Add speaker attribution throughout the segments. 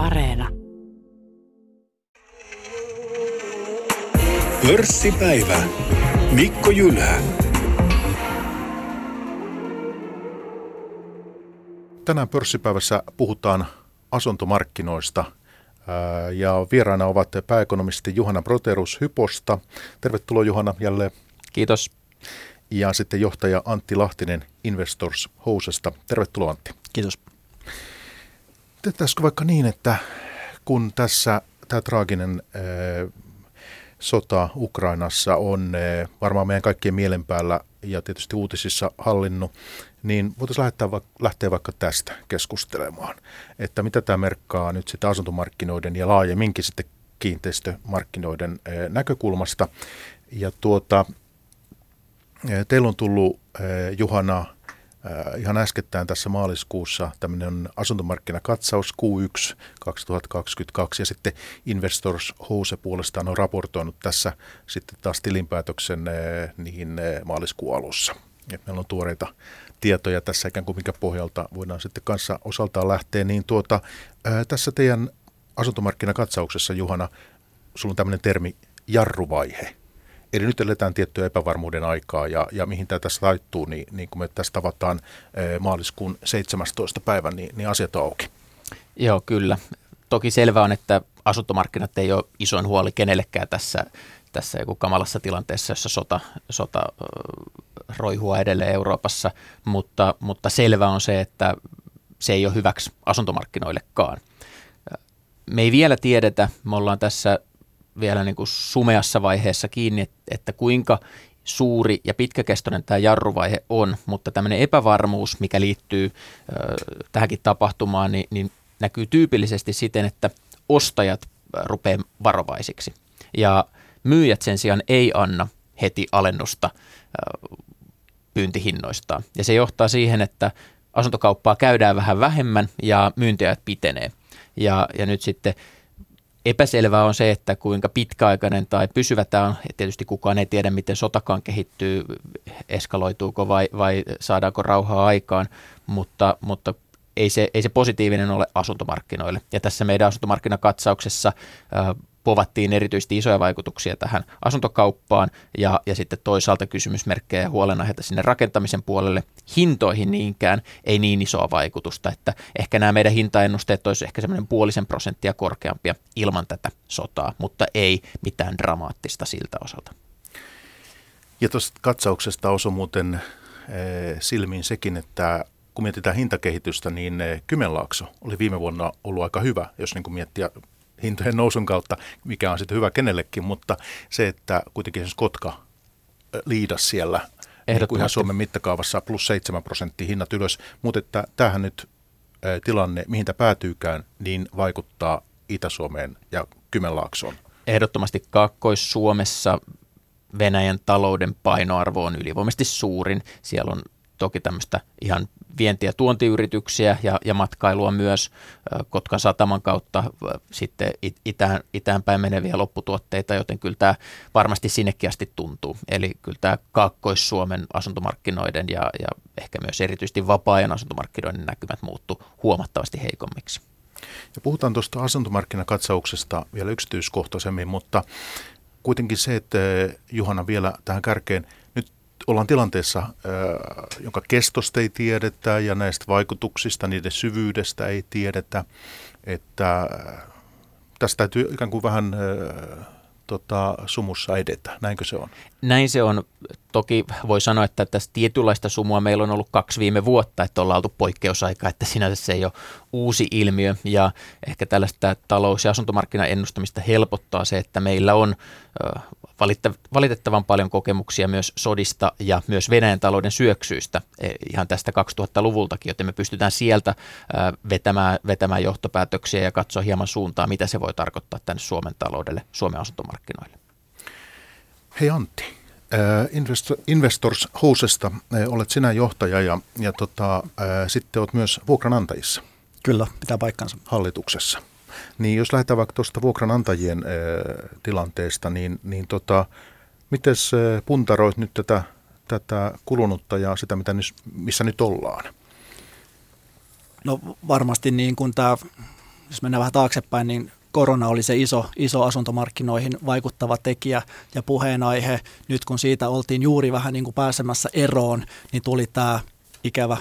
Speaker 1: Areena.
Speaker 2: Pörssipäivä. Mikko Jylhä.
Speaker 3: Tänään pörssipäivässä puhutaan asuntomarkkinoista ja vieraana ovat pääekonomisti Juhana Proterus Hyposta. Tervetuloa Juhana jälleen.
Speaker 4: Kiitos.
Speaker 3: Ja sitten johtaja Antti Lahtinen Investors Housesta. Tervetuloa Antti.
Speaker 5: Kiitos.
Speaker 3: Tehtäisikö vaikka niin, että kun tässä tämä traaginen sota Ukrainassa on varmaan meidän kaikkien mielen päällä ja tietysti uutisissa hallinnut, niin voitaisiin lähteä, lähteä vaikka tästä keskustelemaan, että mitä tämä merkkaa nyt sitten asuntomarkkinoiden ja laajemminkin sitten kiinteistömarkkinoiden näkökulmasta. Ja tuota, teillä on tullut Juhana ihan äskettäin tässä maaliskuussa tämmöinen asuntomarkkinakatsaus Q1 2022 ja sitten Investors House puolestaan on raportoinut tässä sitten taas tilinpäätöksen niihin maaliskuun alussa. Et meillä on tuoreita tietoja tässä ikään kuin minkä pohjalta voidaan sitten kanssa osaltaan lähteä, niin tuota, ää, tässä teidän asuntomarkkinakatsauksessa Juhana, sulla on tämmöinen termi jarruvaihe. Eli nyt eletään tiettyä epävarmuuden aikaa ja, ja mihin tämä tässä taittuu, niin, niin kun me tässä tavataan ää, maaliskuun 17. päivän, niin, niin asiat on auki.
Speaker 4: Joo, kyllä. Toki selvää on, että asuntomarkkinat ei ole isoin huoli kenellekään tässä, tässä joku kamalassa tilanteessa, jossa sota, sota roihua edelleen Euroopassa, mutta, mutta selvä on se, että se ei ole hyväksi asuntomarkkinoillekaan. Me ei vielä tiedetä, me ollaan tässä vielä niin kuin sumeassa vaiheessa kiinni, että kuinka suuri ja pitkäkestoinen tämä jarruvaihe on, mutta tämmöinen epävarmuus, mikä liittyy tähänkin tapahtumaan, niin, niin näkyy tyypillisesti siten, että ostajat rupeaa varovaisiksi. Ja myyjät sen sijaan ei anna heti alennusta pyyntihinnoistaan. Ja se johtaa siihen, että asuntokauppaa käydään vähän vähemmän ja myyntiajat pitenee. Ja, ja nyt sitten epäselvää on se, että kuinka pitkäaikainen tai pysyvä tämä on. Tietysti kukaan ei tiedä, miten sotakaan kehittyy, eskaloituuko vai, vai saadaanko rauhaa aikaan, mutta, mutta ei se, ei se positiivinen ole asuntomarkkinoille. Ja tässä meidän asuntomarkkinakatsauksessa povattiin erityisesti isoja vaikutuksia tähän asuntokauppaan ja, ja sitten toisaalta kysymysmerkkejä ja huolenaiheita sinne rakentamisen puolelle. Hintoihin niinkään ei niin isoa vaikutusta, että ehkä nämä meidän hintaennusteet olisi ehkä semmoinen puolisen prosenttia korkeampia ilman tätä sotaa, mutta ei mitään dramaattista siltä osalta.
Speaker 3: Ja tuosta katsauksesta osui muuten eh, silmiin sekin, että kun mietitään hintakehitystä, niin eh, Kymenlaakso oli viime vuonna ollut aika hyvä, jos niin miettiä hintojen nousun kautta, mikä on sitten hyvä kenellekin, mutta se, että kuitenkin esimerkiksi Kotka liidas siellä niin kuin ihan Suomen mittakaavassa plus 7 prosenttia hinnat ylös, mutta että tämähän nyt tilanne, mihin tämä päätyykään, niin vaikuttaa Itä-Suomeen ja Kymenlaaksoon.
Speaker 4: Ehdottomasti Kaakkois-Suomessa Venäjän talouden painoarvo on ylivoimaisesti suurin. Siellä on toki tämmöistä ihan vienti- ja tuontiyrityksiä ja, ja matkailua myös Kotkan sataman kautta sitten itään, itään päin meneviä lopputuotteita, joten kyllä tämä varmasti sinnekin asti tuntuu. Eli kyllä tämä Kaakkois-Suomen asuntomarkkinoiden ja, ja ehkä myös erityisesti vapaa-ajan asuntomarkkinoiden näkymät muuttu huomattavasti heikommiksi.
Speaker 3: Ja puhutaan tuosta asuntomarkkinakatsauksesta vielä yksityiskohtaisemmin, mutta kuitenkin se, että Juhana vielä tähän kärkeen – ollaan tilanteessa, jonka kestosta ei tiedetä ja näistä vaikutuksista, niiden syvyydestä ei tiedetä, että tästä täytyy ikään kuin vähän tota, sumussa edetä. Näinkö se on?
Speaker 4: Näin se on. Toki voi sanoa, että tässä tietynlaista sumua meillä on ollut kaksi viime vuotta, että ollaan oltu poikkeusaika, että sinänsä se ei ole uusi ilmiö. Ja ehkä tällaista talous- ja asuntomarkkinaennustamista helpottaa se, että meillä on valitettavan paljon kokemuksia myös sodista ja myös Venäjän talouden syöksyistä e, ihan tästä 2000-luvultakin, joten me pystytään sieltä vetämään, vetämään johtopäätöksiä ja katsoa hieman suuntaa, mitä se voi tarkoittaa tänne Suomen taloudelle, Suomen asuntomarkkinoille.
Speaker 3: Hei Antti, Investors Housesta olet sinä johtaja ja, ja tota, sitten olet myös vuokranantajissa.
Speaker 5: Kyllä, pitää paikkansa.
Speaker 3: Hallituksessa. Niin jos lähdetään vaikka tuosta vuokranantajien äh, tilanteesta, niin, niin tota, miten äh, puntaroit nyt tätä, tätä kulunutta ja sitä, mitä nyt, missä nyt ollaan?
Speaker 5: No varmasti niin kuin tämä
Speaker 1: jos mennään vähän taaksepäin, niin korona oli se iso, iso asuntomarkkinoihin vaikuttava tekijä ja puheenaihe. Nyt kun siitä oltiin juuri vähän niin kuin pääsemässä eroon, niin tuli tämä ikävä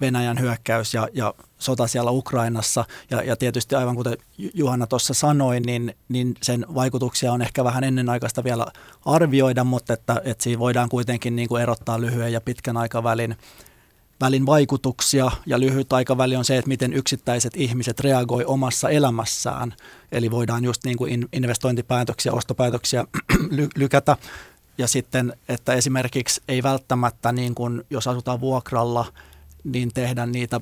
Speaker 1: Venäjän hyökkäys ja, ja sota siellä Ukrainassa. Ja, ja tietysti aivan kuten Juhanna tuossa sanoi, niin, niin sen vaikutuksia on ehkä vähän ennenaikaista vielä arvioida, mutta että, että siinä voidaan kuitenkin niin kuin erottaa lyhyen ja pitkän aikavälin välin vaikutuksia ja lyhyt aikaväli on se, että miten yksittäiset ihmiset reagoi omassa elämässään. Eli voidaan just niin kuin investointipäätöksiä, ostopäätöksiä lykätä. Ja sitten, että esimerkiksi ei välttämättä, niin kuin, jos asutaan vuokralla, niin tehdä niitä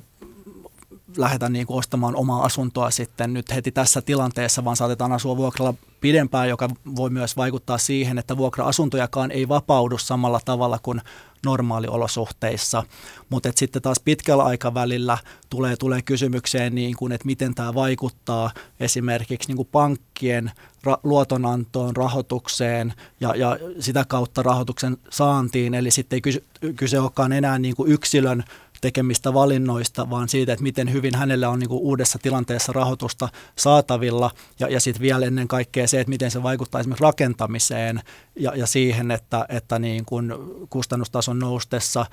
Speaker 1: lähdetä niin kuin ostamaan omaa asuntoa sitten nyt heti tässä tilanteessa, vaan saatetaan asua vuokralla pidempään, joka voi myös vaikuttaa siihen, että vuokra-asuntojakaan ei vapaudu samalla tavalla kuin normaaliolosuhteissa. Mutta sitten taas pitkällä aikavälillä tulee, tulee kysymykseen, niin kuin, että miten tämä vaikuttaa esimerkiksi niin kuin pankkien ra- luotonantoon, rahoitukseen ja, ja sitä kautta rahoituksen saantiin. Eli sitten ei kyse, kyse olekaan enää niin kuin yksilön tekemistä valinnoista, vaan siitä, että miten hyvin hänellä on niin kuin uudessa tilanteessa rahoitusta saatavilla ja, ja sitten vielä ennen kaikkea se, että miten se vaikuttaa esimerkiksi rakentamiseen ja, ja siihen, että, että niin kuin kustannustason noustessa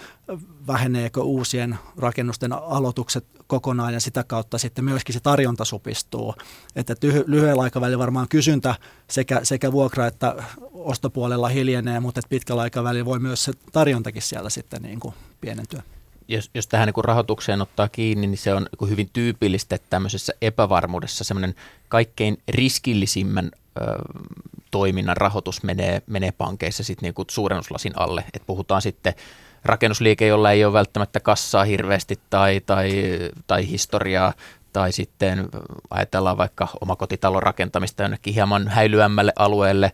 Speaker 1: väheneekö uusien rakennusten aloitukset kokonaan ja sitä kautta sitten myöskin se tarjonta supistuu. Että lyhyellä aikavälillä varmaan kysyntä sekä, sekä vuokra- että ostopuolella hiljenee, mutta pitkällä aikavälillä voi myös se tarjontakin siellä sitten niin kuin pienentyä
Speaker 4: jos, jos tähän niin kuin rahoitukseen ottaa kiinni, niin se on niin hyvin tyypillistä, että tämmöisessä epävarmuudessa semmoinen kaikkein riskillisimmän ö, toiminnan rahoitus menee, menee pankeissa sitten niin suurennuslasin alle. Et puhutaan sitten rakennusliike, jolla ei ole välttämättä kassaa hirveästi tai, tai, tai historiaa, tai sitten ajatellaan vaikka omakotitalon rakentamista jonnekin hieman häilyämmälle alueelle,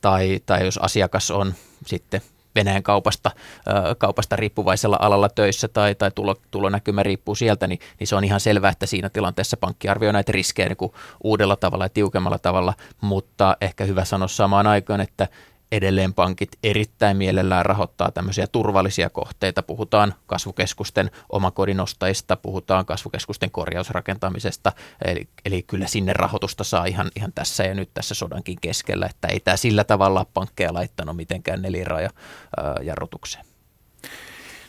Speaker 4: tai, tai jos asiakas on sitten Venäjän kaupasta, kaupasta riippuvaisella alalla töissä tai, tai tulo, tulonäkymä riippuu sieltä, niin, niin se on ihan selvää, että siinä tilanteessa pankki arvioi näitä riskejä niin kuin uudella tavalla ja tiukemmalla tavalla, mutta ehkä hyvä sanoa samaan aikaan, että edelleen pankit erittäin mielellään rahoittaa tämmöisiä turvallisia kohteita. Puhutaan kasvukeskusten omakodinostajista, puhutaan kasvukeskusten korjausrakentamisesta, eli, eli kyllä sinne rahoitusta saa ihan, ihan tässä ja nyt tässä sodankin keskellä, että ei tämä sillä tavalla pankkeja laittanut mitenkään neliraja jarrutukseen.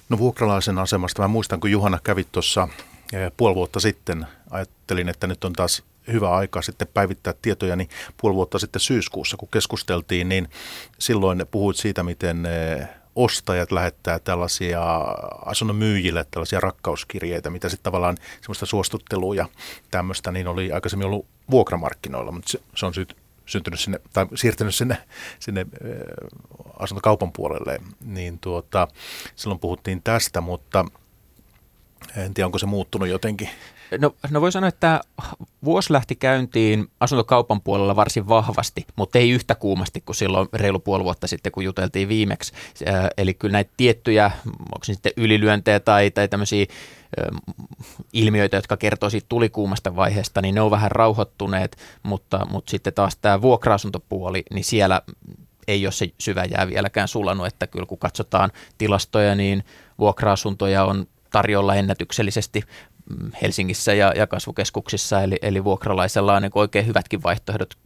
Speaker 3: No vuokralaisen asemasta mä muistan, kun Juhana kävi tuossa puoli vuotta sitten, ajattelin, että nyt on taas hyvä aika sitten päivittää tietoja, niin puoli vuotta sitten syyskuussa, kun keskusteltiin, niin silloin puhuit siitä, miten eh, ostajat lähettää tällaisia asunnon myyjille tällaisia rakkauskirjeitä, mitä sitten tavallaan semmoista suostuttelua ja tämmöistä, niin oli aikaisemmin ollut vuokramarkkinoilla, mutta se, se on syt, syntynyt sinne, tai siirtynyt sinne, sinne äh, asuntokaupan puolelle, niin tuota, silloin puhuttiin tästä, mutta en tiedä, onko se muuttunut jotenkin
Speaker 4: No, no voi sanoa, että vuosi lähti käyntiin asuntokaupan puolella varsin vahvasti, mutta ei yhtä kuumasti kuin silloin reilu puoli vuotta sitten, kun juteltiin viimeksi. Eli kyllä näitä tiettyjä, onko sitten ylilyöntejä tai, tai tämmöisiä ilmiöitä, jotka kertoo siitä tulikuumasta vaiheesta, niin ne on vähän rauhoittuneet, mutta, mutta sitten taas tämä vuokra-asuntopuoli, niin siellä ei ole se syvä jää vieläkään sulanut, että kyllä kun katsotaan tilastoja, niin vuokra-asuntoja on tarjolla ennätyksellisesti Helsingissä ja, ja kasvukeskuksissa, eli, eli vuokralaisella on niin oikein hyvätkin vaihtoehdot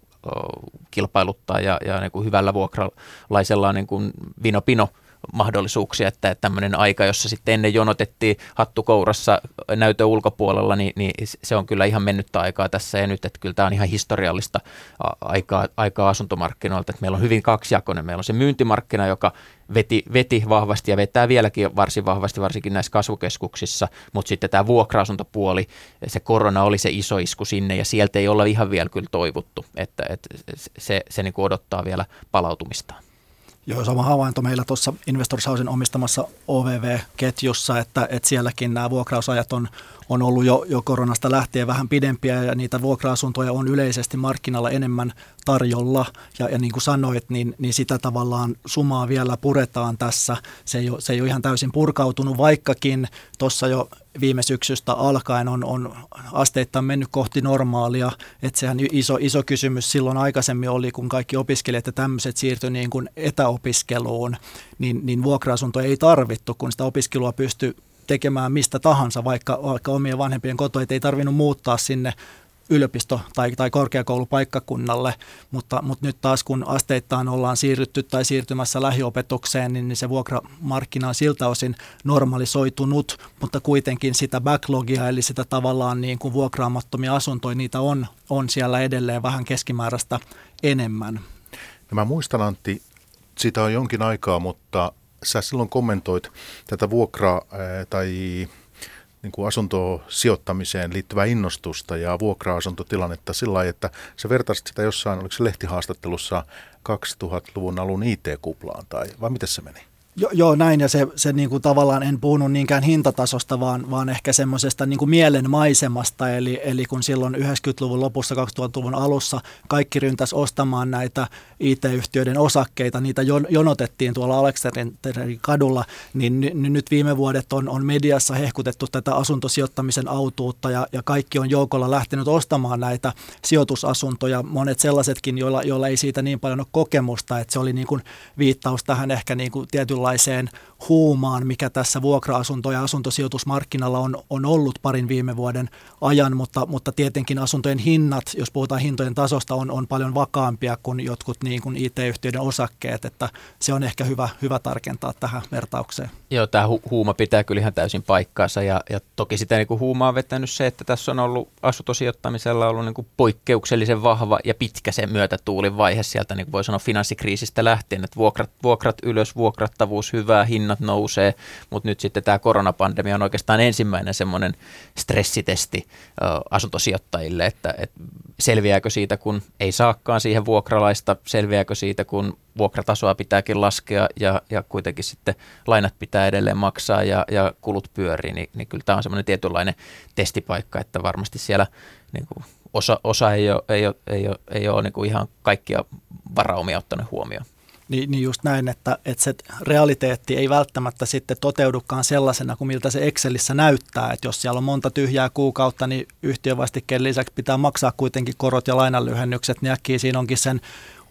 Speaker 4: kilpailuttaa ja, ja niin kuin hyvällä vuokralaisella on niin kuin vino-pino mahdollisuuksia, että tämmöinen aika, jossa sitten ennen jonotettiin hattukourassa näytön ulkopuolella, niin, niin se on kyllä ihan mennyttä aikaa tässä ja nyt, että kyllä tämä on ihan historiallista aikaa, aikaa asuntomarkkinoilta, että meillä on hyvin kaksijakoinen, meillä on se myyntimarkkina, joka veti, veti vahvasti ja vetää vieläkin varsin vahvasti, varsinkin näissä kasvukeskuksissa, mutta sitten tämä vuokra-asuntopuoli, se korona oli se iso isku sinne ja sieltä ei olla ihan vielä kyllä toivuttu, että, että se, se niin odottaa vielä palautumistaan.
Speaker 1: Joo, sama havainto meillä tuossa Investors Housein omistamassa OVV-ketjussa, että, että sielläkin nämä vuokrausajat on, on ollut jo, jo koronasta lähtien vähän pidempiä ja niitä vuokra-asuntoja on yleisesti markkinalla enemmän tarjolla. Ja, ja niin kuin sanoit, niin, niin sitä tavallaan sumaa vielä puretaan tässä. Se ei, ole, se ei ole ihan täysin purkautunut, vaikkakin tuossa jo viime syksystä alkaen on, on asteittain mennyt kohti normaalia. Että sehän iso, iso kysymys silloin aikaisemmin oli, kun kaikki opiskelijat ja tämmöiset siirtyi niin kuin etäopiskeluun, niin, niin vuokra-asunto ei tarvittu, kun sitä opiskelua pystyi tekemään mistä tahansa, vaikka, vaikka omien vanhempien kotoa, ei tarvinnut muuttaa sinne yliopisto- tai, tai korkeakoulupaikkakunnalle, mutta, mutta nyt taas kun asteittain ollaan siirrytty tai siirtymässä lähiopetukseen, niin, niin se vuokramarkkina on siltä osin normalisoitunut, mutta kuitenkin sitä backlogia, eli sitä tavallaan niin kuin vuokraamattomia asuntoja, niitä on, on siellä edelleen vähän keskimääräistä enemmän.
Speaker 3: No mä muistan Antti, sitä on jonkin aikaa, mutta sä silloin kommentoit tätä vuokraa tai niin kuin asuntosijoittamiseen liittyvää innostusta ja vuokra-asuntotilannetta sillä lailla, että sä vertaisit sitä jossain, oliko se lehtihaastattelussa 2000-luvun alun IT-kuplaan tai vai miten se meni?
Speaker 1: Jo, joo, näin ja se, se niin kuin tavallaan en puhunut niinkään hintatasosta, vaan, vaan ehkä semmoisesta niin kuin mielen maisemasta. Eli, eli kun silloin 90-luvun lopussa, 2000-luvun alussa kaikki ryntäs ostamaan näitä IT-yhtiöiden osakkeita, niitä jonotettiin tuolla Aleksanterin kadulla, niin n- nyt viime vuodet on, on mediassa hehkutettu tätä asuntosijoittamisen autuutta ja, ja kaikki on joukolla lähtenyt ostamaan näitä sijoitusasuntoja. Monet sellaisetkin, joilla, joilla ei siitä niin paljon ole kokemusta, että se oli niin kuin viittaus tähän ehkä niin kuin tietynlaiseen tietynlaiseen huumaan, mikä tässä vuokra-asunto- ja asuntosijoitusmarkkinalla on, on ollut parin viime vuoden ajan, mutta, mutta tietenkin asuntojen hinnat, jos puhutaan hintojen tasosta, on, on paljon vakaampia kuin jotkut niin kuin IT-yhtiöiden osakkeet, että se on ehkä hyvä, hyvä tarkentaa tähän vertaukseen.
Speaker 4: Joo, tämä hu- huuma pitää kyllä ihan täysin paikkaansa ja, ja toki sitä niin kuin huumaa on vetänyt se, että tässä on ollut asuntosijoittamisella ollut niin kuin poikkeuksellisen vahva ja pitkä se myötätuulin vaihe sieltä, niin kuin voi sanoa finanssikriisistä lähtien, että vuokrat, vuokrat ylös, vuokrattavuus hyvää, hinnat nousee, mutta nyt sitten tämä koronapandemia on oikeastaan ensimmäinen semmoinen stressitesti asuntosijoittajille, että, että selviääkö siitä, kun ei saakaan siihen vuokralaista, selviääkö siitä, kun vuokratasoa pitääkin laskea ja, ja kuitenkin sitten lainat pitää edelleen maksaa ja, ja kulut pyörii, niin, niin kyllä tämä on semmoinen tietynlainen testipaikka, että varmasti siellä niin kuin osa, osa ei ole, ei ole, ei ole, ei ole niin kuin ihan kaikkia varaumia ottanut huomioon.
Speaker 1: Niin, niin just näin, että, että se realiteetti ei välttämättä sitten toteudukaan sellaisena kuin miltä se Excelissä näyttää. Että jos siellä on monta tyhjää kuukautta, niin yhtiövastikkeen lisäksi pitää maksaa kuitenkin korot ja lainanlyhennykset, niin äkkiä siinä onkin sen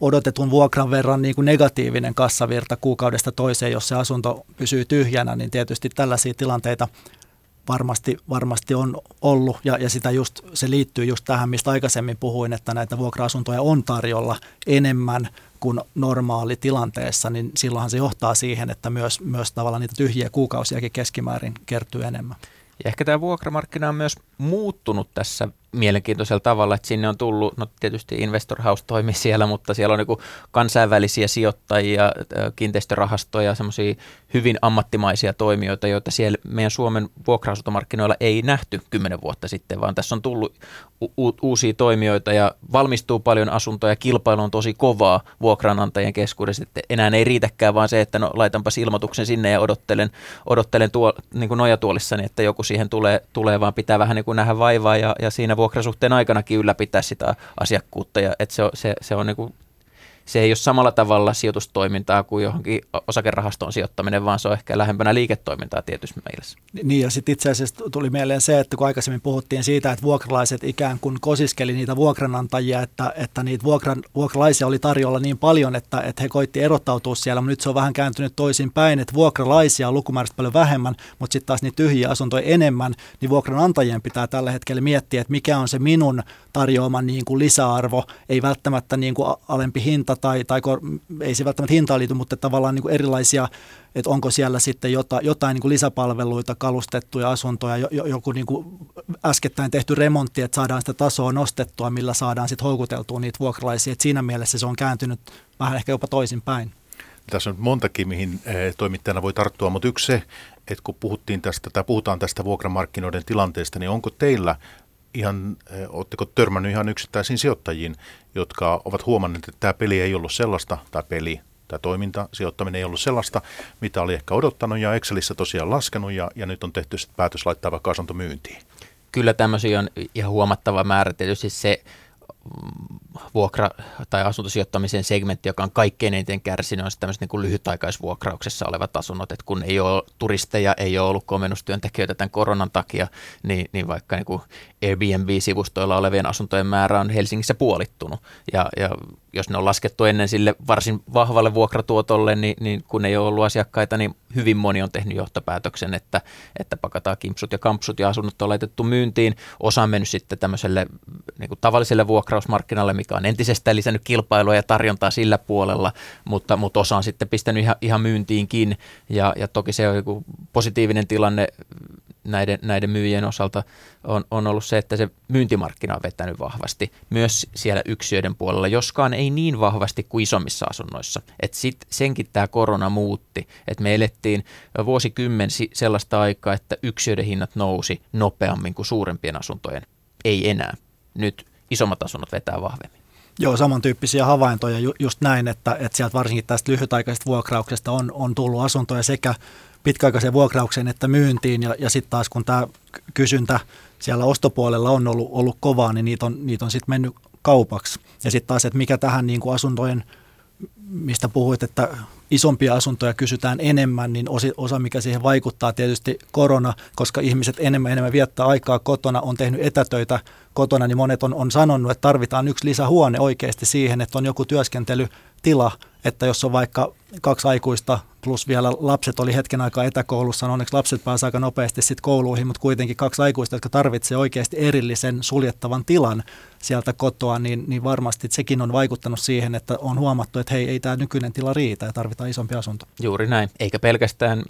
Speaker 1: odotetun vuokran verran niin kuin negatiivinen kassavirta kuukaudesta toiseen, jos se asunto pysyy tyhjänä, niin tietysti tällaisia tilanteita varmasti, varmasti on ollut ja, ja sitä just, se liittyy just tähän, mistä aikaisemmin puhuin, että näitä vuokra-asuntoja on tarjolla enemmän kuin normaali tilanteessa, niin silloinhan se johtaa siihen, että myös, myös tavallaan niitä tyhjiä kuukausiakin keskimäärin kertyy enemmän.
Speaker 4: Ja ehkä tämä vuokramarkkina on myös muuttunut tässä mielenkiintoisella tavalla, että sinne on tullut, no tietysti Investor House toimii siellä, mutta siellä on niin kansainvälisiä sijoittajia, kiinteistörahastoja, semmoisia hyvin ammattimaisia toimijoita, joita siellä meidän Suomen vuokra ei nähty kymmenen vuotta sitten, vaan tässä on tullut u- uusia toimijoita ja valmistuu paljon asuntoja, kilpailu on tosi kovaa vuokranantajien keskuudessa, että enää ei riitäkään vaan se, että no laitanpas ilmoituksen sinne ja odottelen, odottelen tuo, niin kuin nojatuolissani, että joku siihen tulee, tulee vaan pitää vähän niin kuin nähdä vaivaa ja, ja siinä vuokrasuhteen aikanakin ylläpitää sitä asiakkuutta ja että se, se, se on niin kuin se ei ole samalla tavalla sijoitustoimintaa kuin johonkin osakerahastoon sijoittaminen, vaan se on ehkä lähempänä liiketoimintaa tietyssä mielessä.
Speaker 1: Niin ja sitten itse asiassa tuli mieleen se, että kun aikaisemmin puhuttiin siitä, että vuokralaiset ikään kuin kosiskeli niitä vuokranantajia, että, että niitä vuokran, vuokralaisia oli tarjolla niin paljon, että, että he koitti erottautua siellä, mutta nyt se on vähän kääntynyt toisin päin, että vuokralaisia on lukumääräisesti paljon vähemmän, mutta sitten taas niitä tyhjiä asuntoja enemmän, niin vuokranantajien pitää tällä hetkellä miettiä, että mikä on se minun tarjoama niin kuin lisäarvo, ei välttämättä niin kuin alempi hinta tai, tai ei se välttämättä hintaan liity, mutta tavallaan niin kuin erilaisia, että onko siellä sitten jotain, jotain niin kuin lisäpalveluita, kalustettuja asuntoja, joku niin kuin äskettäin tehty remontti, että saadaan sitä tasoa nostettua, millä saadaan sitten houkuteltua niitä vuokralaisia. Että siinä mielessä se on kääntynyt vähän ehkä jopa toisinpäin.
Speaker 3: Tässä on montakin, mihin eh, toimittajana voi tarttua, mutta yksi se, että kun puhuttiin tästä, tai puhutaan tästä vuokramarkkinoiden tilanteesta, niin onko teillä ihan, oletteko törmännyt ihan yksittäisiin sijoittajiin, jotka ovat huomanneet, että tämä peli ei ollut sellaista, tai peli, tämä toiminta, sijoittaminen ei ollut sellaista, mitä oli ehkä odottanut ja Excelissä tosiaan laskenut ja, ja nyt on tehty päätös laittaa vaikka asunto myyntiin.
Speaker 4: Kyllä tämmöisiä on ihan huomattava määrä. Tietysti se vuokra- tai asuntosijoittamisen segmentti, joka on kaikkein eniten kärsinyt, on tämmöiset niin lyhytaikaisvuokrauksessa olevat asunnot, että kun ei ole turisteja, ei ole ollut komennustyöntekijöitä tämän koronan takia, niin, niin vaikka niin kuin Airbnb-sivustoilla olevien asuntojen määrä on Helsingissä puolittunut. Ja, ja jos ne on laskettu ennen sille varsin vahvalle vuokratuotolle, niin, niin kun ei ole ollut asiakkaita, niin hyvin moni on tehnyt johtopäätöksen, että, että pakataan kimpsut ja kampsut ja asunnot on laitettu myyntiin. Osa on mennyt sitten tämmöiselle niin kuin tavalliselle vuokrausmarkkinalle, mikä on entisestään lisännyt kilpailua ja tarjontaa sillä puolella, mutta, mutta osa on sitten pistänyt ihan, ihan myyntiinkin ja, ja toki se on joku positiivinen tilanne näiden, näiden myyjien osalta on, on ollut se, että se myyntimarkkina on vetänyt vahvasti myös siellä yksiöiden puolella, joskaan ei niin vahvasti kuin isommissa asunnoissa. Et sit senkin tämä korona muutti, että me elettiin vuosikymmen sellaista aikaa, että yksiöiden hinnat nousi nopeammin kuin suurempien asuntojen. Ei enää. Nyt isommat asunnot vetää vahvemmin.
Speaker 1: Joo, samantyyppisiä havaintoja ju- just näin, että, että sieltä varsinkin tästä lyhytaikaisesta vuokrauksesta on, on tullut asuntoja sekä pitkäaikaiseen vuokraukseen että myyntiin ja, ja sitten taas kun tämä kysyntä siellä ostopuolella on ollut, ollut kovaa, niin niitä on, niitä on sitten mennyt kaupaksi. Ja sitten taas, että mikä tähän niin kuin asuntojen, mistä puhuit, että isompia asuntoja kysytään enemmän, niin osa mikä siihen vaikuttaa tietysti korona, koska ihmiset enemmän enemmän viettää aikaa kotona, on tehnyt etätöitä kotona, niin monet on, on sanonut, että tarvitaan yksi lisähuone oikeasti siihen, että on joku työskentelytila, että jos on vaikka kaksi aikuista plus vielä lapset oli hetken aikaa etäkoulussa, no onneksi lapset pääsivät aika nopeasti sitten kouluihin, mutta kuitenkin kaksi aikuista, jotka tarvitsevat oikeasti erillisen suljettavan tilan sieltä kotoa, niin, niin varmasti sekin on vaikuttanut siihen, että on huomattu, että hei, ei tämä nykyinen tila riitä ja tarvitaan isompi asunto.
Speaker 4: Juuri näin, eikä pelkästään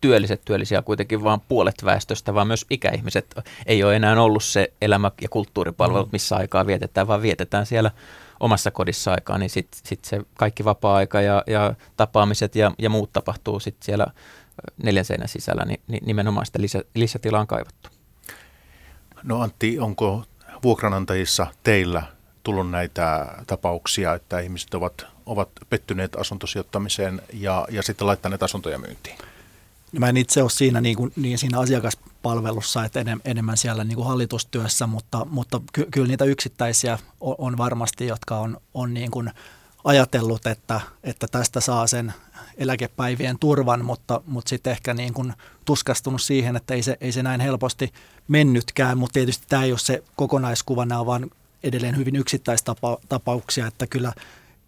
Speaker 4: työlliset työllisiä kuitenkin vaan puolet väestöstä, vaan myös ikäihmiset. Ei ole enää ollut se elämä- ja kulttuuripalvelut, mm. missä aikaa vietetään, vaan vietetään siellä omassa kodissa aikaa, niin sitten sit se kaikki vapaa-aika ja, ja tapaamiset ja, ja muut tapahtuu sitten siellä neljän seinän sisällä, niin, niin nimenomaan sitä lisä, lisätilaa on kaivattu.
Speaker 3: No Antti, onko vuokranantajissa teillä tullut näitä tapauksia, että ihmiset ovat, ovat pettyneet asuntosijoittamiseen ja, ja sitten laittaneet asuntoja myyntiin?
Speaker 1: Mä en itse ole siinä, niin, kuin, niin siinä asiakaspalvelussa, että enemmän siellä niin kuin hallitustyössä, mutta, mutta ky, kyllä niitä yksittäisiä on, on varmasti, jotka on, on niin kuin ajatellut, että, että tästä saa sen eläkepäivien turvan, mutta, mutta sitten ehkä niin kuin tuskastunut siihen, että ei se, ei se näin helposti mennytkään, mutta tietysti tämä ei ole se kokonaiskuva, nämä on vaan edelleen hyvin yksittäistapauksia, että kyllä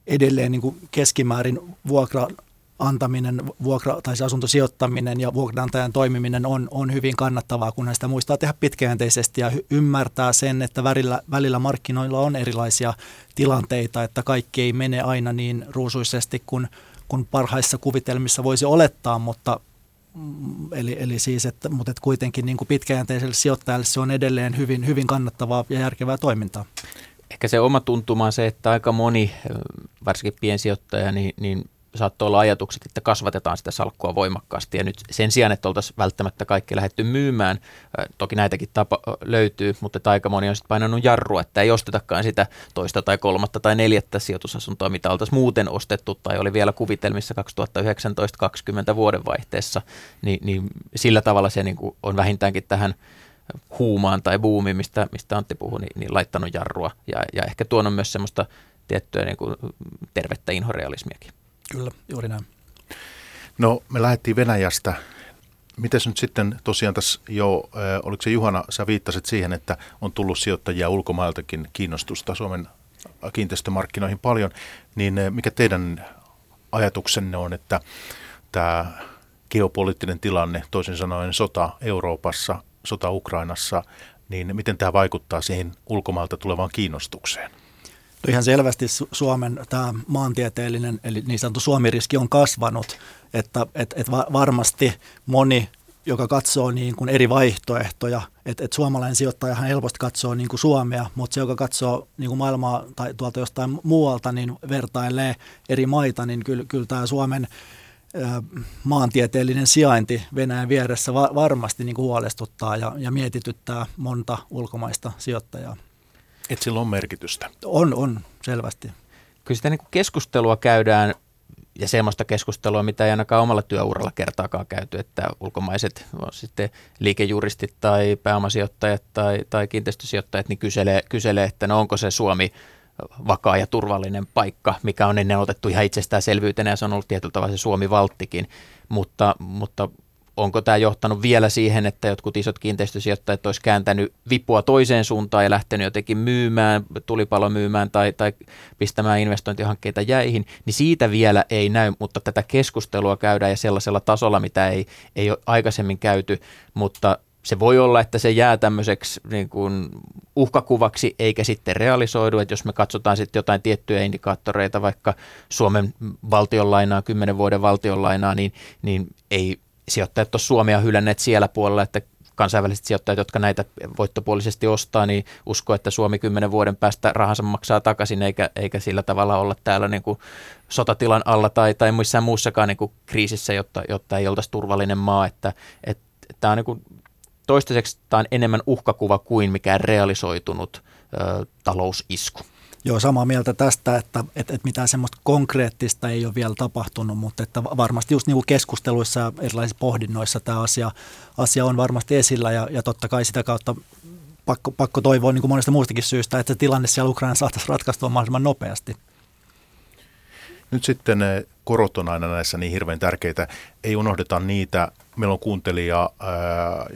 Speaker 1: edelleen niin kuin keskimäärin vuokra antaminen, vuokra- tai se asuntosijoittaminen ja vuokranantajan toimiminen on, on hyvin kannattavaa, kun näistä muistaa tehdä pitkäjänteisesti ja ymmärtää sen, että välillä, välillä markkinoilla on erilaisia tilanteita, että kaikki ei mene aina niin ruusuisesti kuin, kuin parhaissa kuvitelmissa voisi olettaa, mutta mm, Eli, eli siis, että, mutta että kuitenkin niin kuin pitkäjänteiselle sijoittajalle se on edelleen hyvin, hyvin kannattavaa ja järkevää toimintaa.
Speaker 4: Ehkä se oma tuntuma on se, että aika moni, varsinkin piensijoittaja, niin, niin saattoi olla ajatukset, että kasvatetaan sitä salkkua voimakkaasti. Ja nyt sen sijaan, että oltaisiin välttämättä kaikki lähetty myymään, toki näitäkin tapa, löytyy, mutta aika moni on sitten painanut jarrua, että ei ostetakaan sitä toista tai kolmatta tai neljättä sijoitusasuntoa, mitä oltaisiin muuten ostettu tai oli vielä kuvitelmissa 2019-2020 vuodenvaihteessa, niin, niin sillä tavalla se niin kuin on vähintäänkin tähän huumaan tai buumiin, mistä, mistä Antti puhui, niin, niin laittanut jarrua. Ja, ja ehkä tuonut myös semmoista tiettyä niin kuin tervettä inhorealismiakin.
Speaker 1: Kyllä, juuri näin.
Speaker 3: No me lähdettiin Venäjästä. Mites nyt sitten tosiaan tässä jo, äh, oliko se Juhana, sä viittasit siihen, että on tullut sijoittajia ulkomailtakin kiinnostusta Suomen kiinteistömarkkinoihin paljon, niin äh, mikä teidän ajatuksenne on, että tämä geopoliittinen tilanne, toisin sanoen sota Euroopassa, sota Ukrainassa, niin miten tämä vaikuttaa siihen ulkomailta tulevaan kiinnostukseen?
Speaker 1: Ihan selvästi Suomen tämä maantieteellinen, eli niin sanottu Suomiriski on kasvanut, että et, et varmasti moni, joka katsoo niin kuin eri vaihtoehtoja, että et suomalainen sijoittajahan helposti katsoo niin kuin Suomea, mutta se, joka katsoo niin kuin maailmaa tai tuolta jostain muualta, niin vertailee eri maita, niin kyllä, kyllä tämä Suomen maantieteellinen sijainti Venäjän vieressä va- varmasti niin kuin huolestuttaa ja, ja mietityttää monta ulkomaista sijoittajaa.
Speaker 3: Että sillä on merkitystä.
Speaker 1: On, on, selvästi.
Speaker 4: Kyllä sitä niin keskustelua käydään ja semmoista keskustelua, mitä ei ainakaan omalla työuralla kertaakaan käyty, että ulkomaiset sitten liikejuristit tai pääomasijoittajat tai, tai kiinteistösijoittajat niin kyselee, kyselee, että no onko se Suomi vakaa ja turvallinen paikka, mikä on ennen otettu ihan itsestäänselvyytenä ja se on ollut tietyllä tavalla se Suomi-valttikin, mutta, mutta onko tämä johtanut vielä siihen, että jotkut isot kiinteistösijoittajat olisi kääntänyt vipua toiseen suuntaan ja lähtenyt jotenkin myymään, tulipalo myymään tai, tai pistämään investointihankkeita jäihin, niin siitä vielä ei näy, mutta tätä keskustelua käydään ja sellaisella tasolla, mitä ei, ei ole aikaisemmin käyty, mutta se voi olla, että se jää tämmöiseksi niin kuin uhkakuvaksi eikä sitten realisoidu, että jos me katsotaan sitten jotain tiettyjä indikaattoreita, vaikka Suomen valtionlainaa, kymmenen vuoden valtionlainaa, niin, niin ei sijoittajat ole Suomea hylänneet siellä puolella, että kansainväliset sijoittajat, jotka näitä voittopuolisesti ostaa, niin usko, että Suomi kymmenen vuoden päästä rahansa maksaa takaisin, eikä, eikä sillä tavalla olla täällä niin kuin sotatilan alla tai, tai missään muussakaan niin kuin kriisissä, jotta, jotta ei oltaisi turvallinen maa. Että, että, että tämä on niin kuin, toistaiseksi tämä on enemmän uhkakuva kuin mikään realisoitunut ö, talousisku.
Speaker 1: Joo, samaa mieltä tästä, että, että, että mitään semmoista konkreettista ei ole vielä tapahtunut, mutta että varmasti just niin kuin keskusteluissa ja erilaisissa pohdinnoissa tämä asia, asia on varmasti esillä ja, ja totta kai sitä kautta pakko, pakko toivoa niin kuin monesta muustakin syystä, että tilanne siellä Ukraina saataisiin ratkaistua mahdollisimman nopeasti.
Speaker 3: Nyt sitten eh, korot on aina näissä niin hirveän tärkeitä. Ei unohdeta niitä. Meillä on kuuntelija,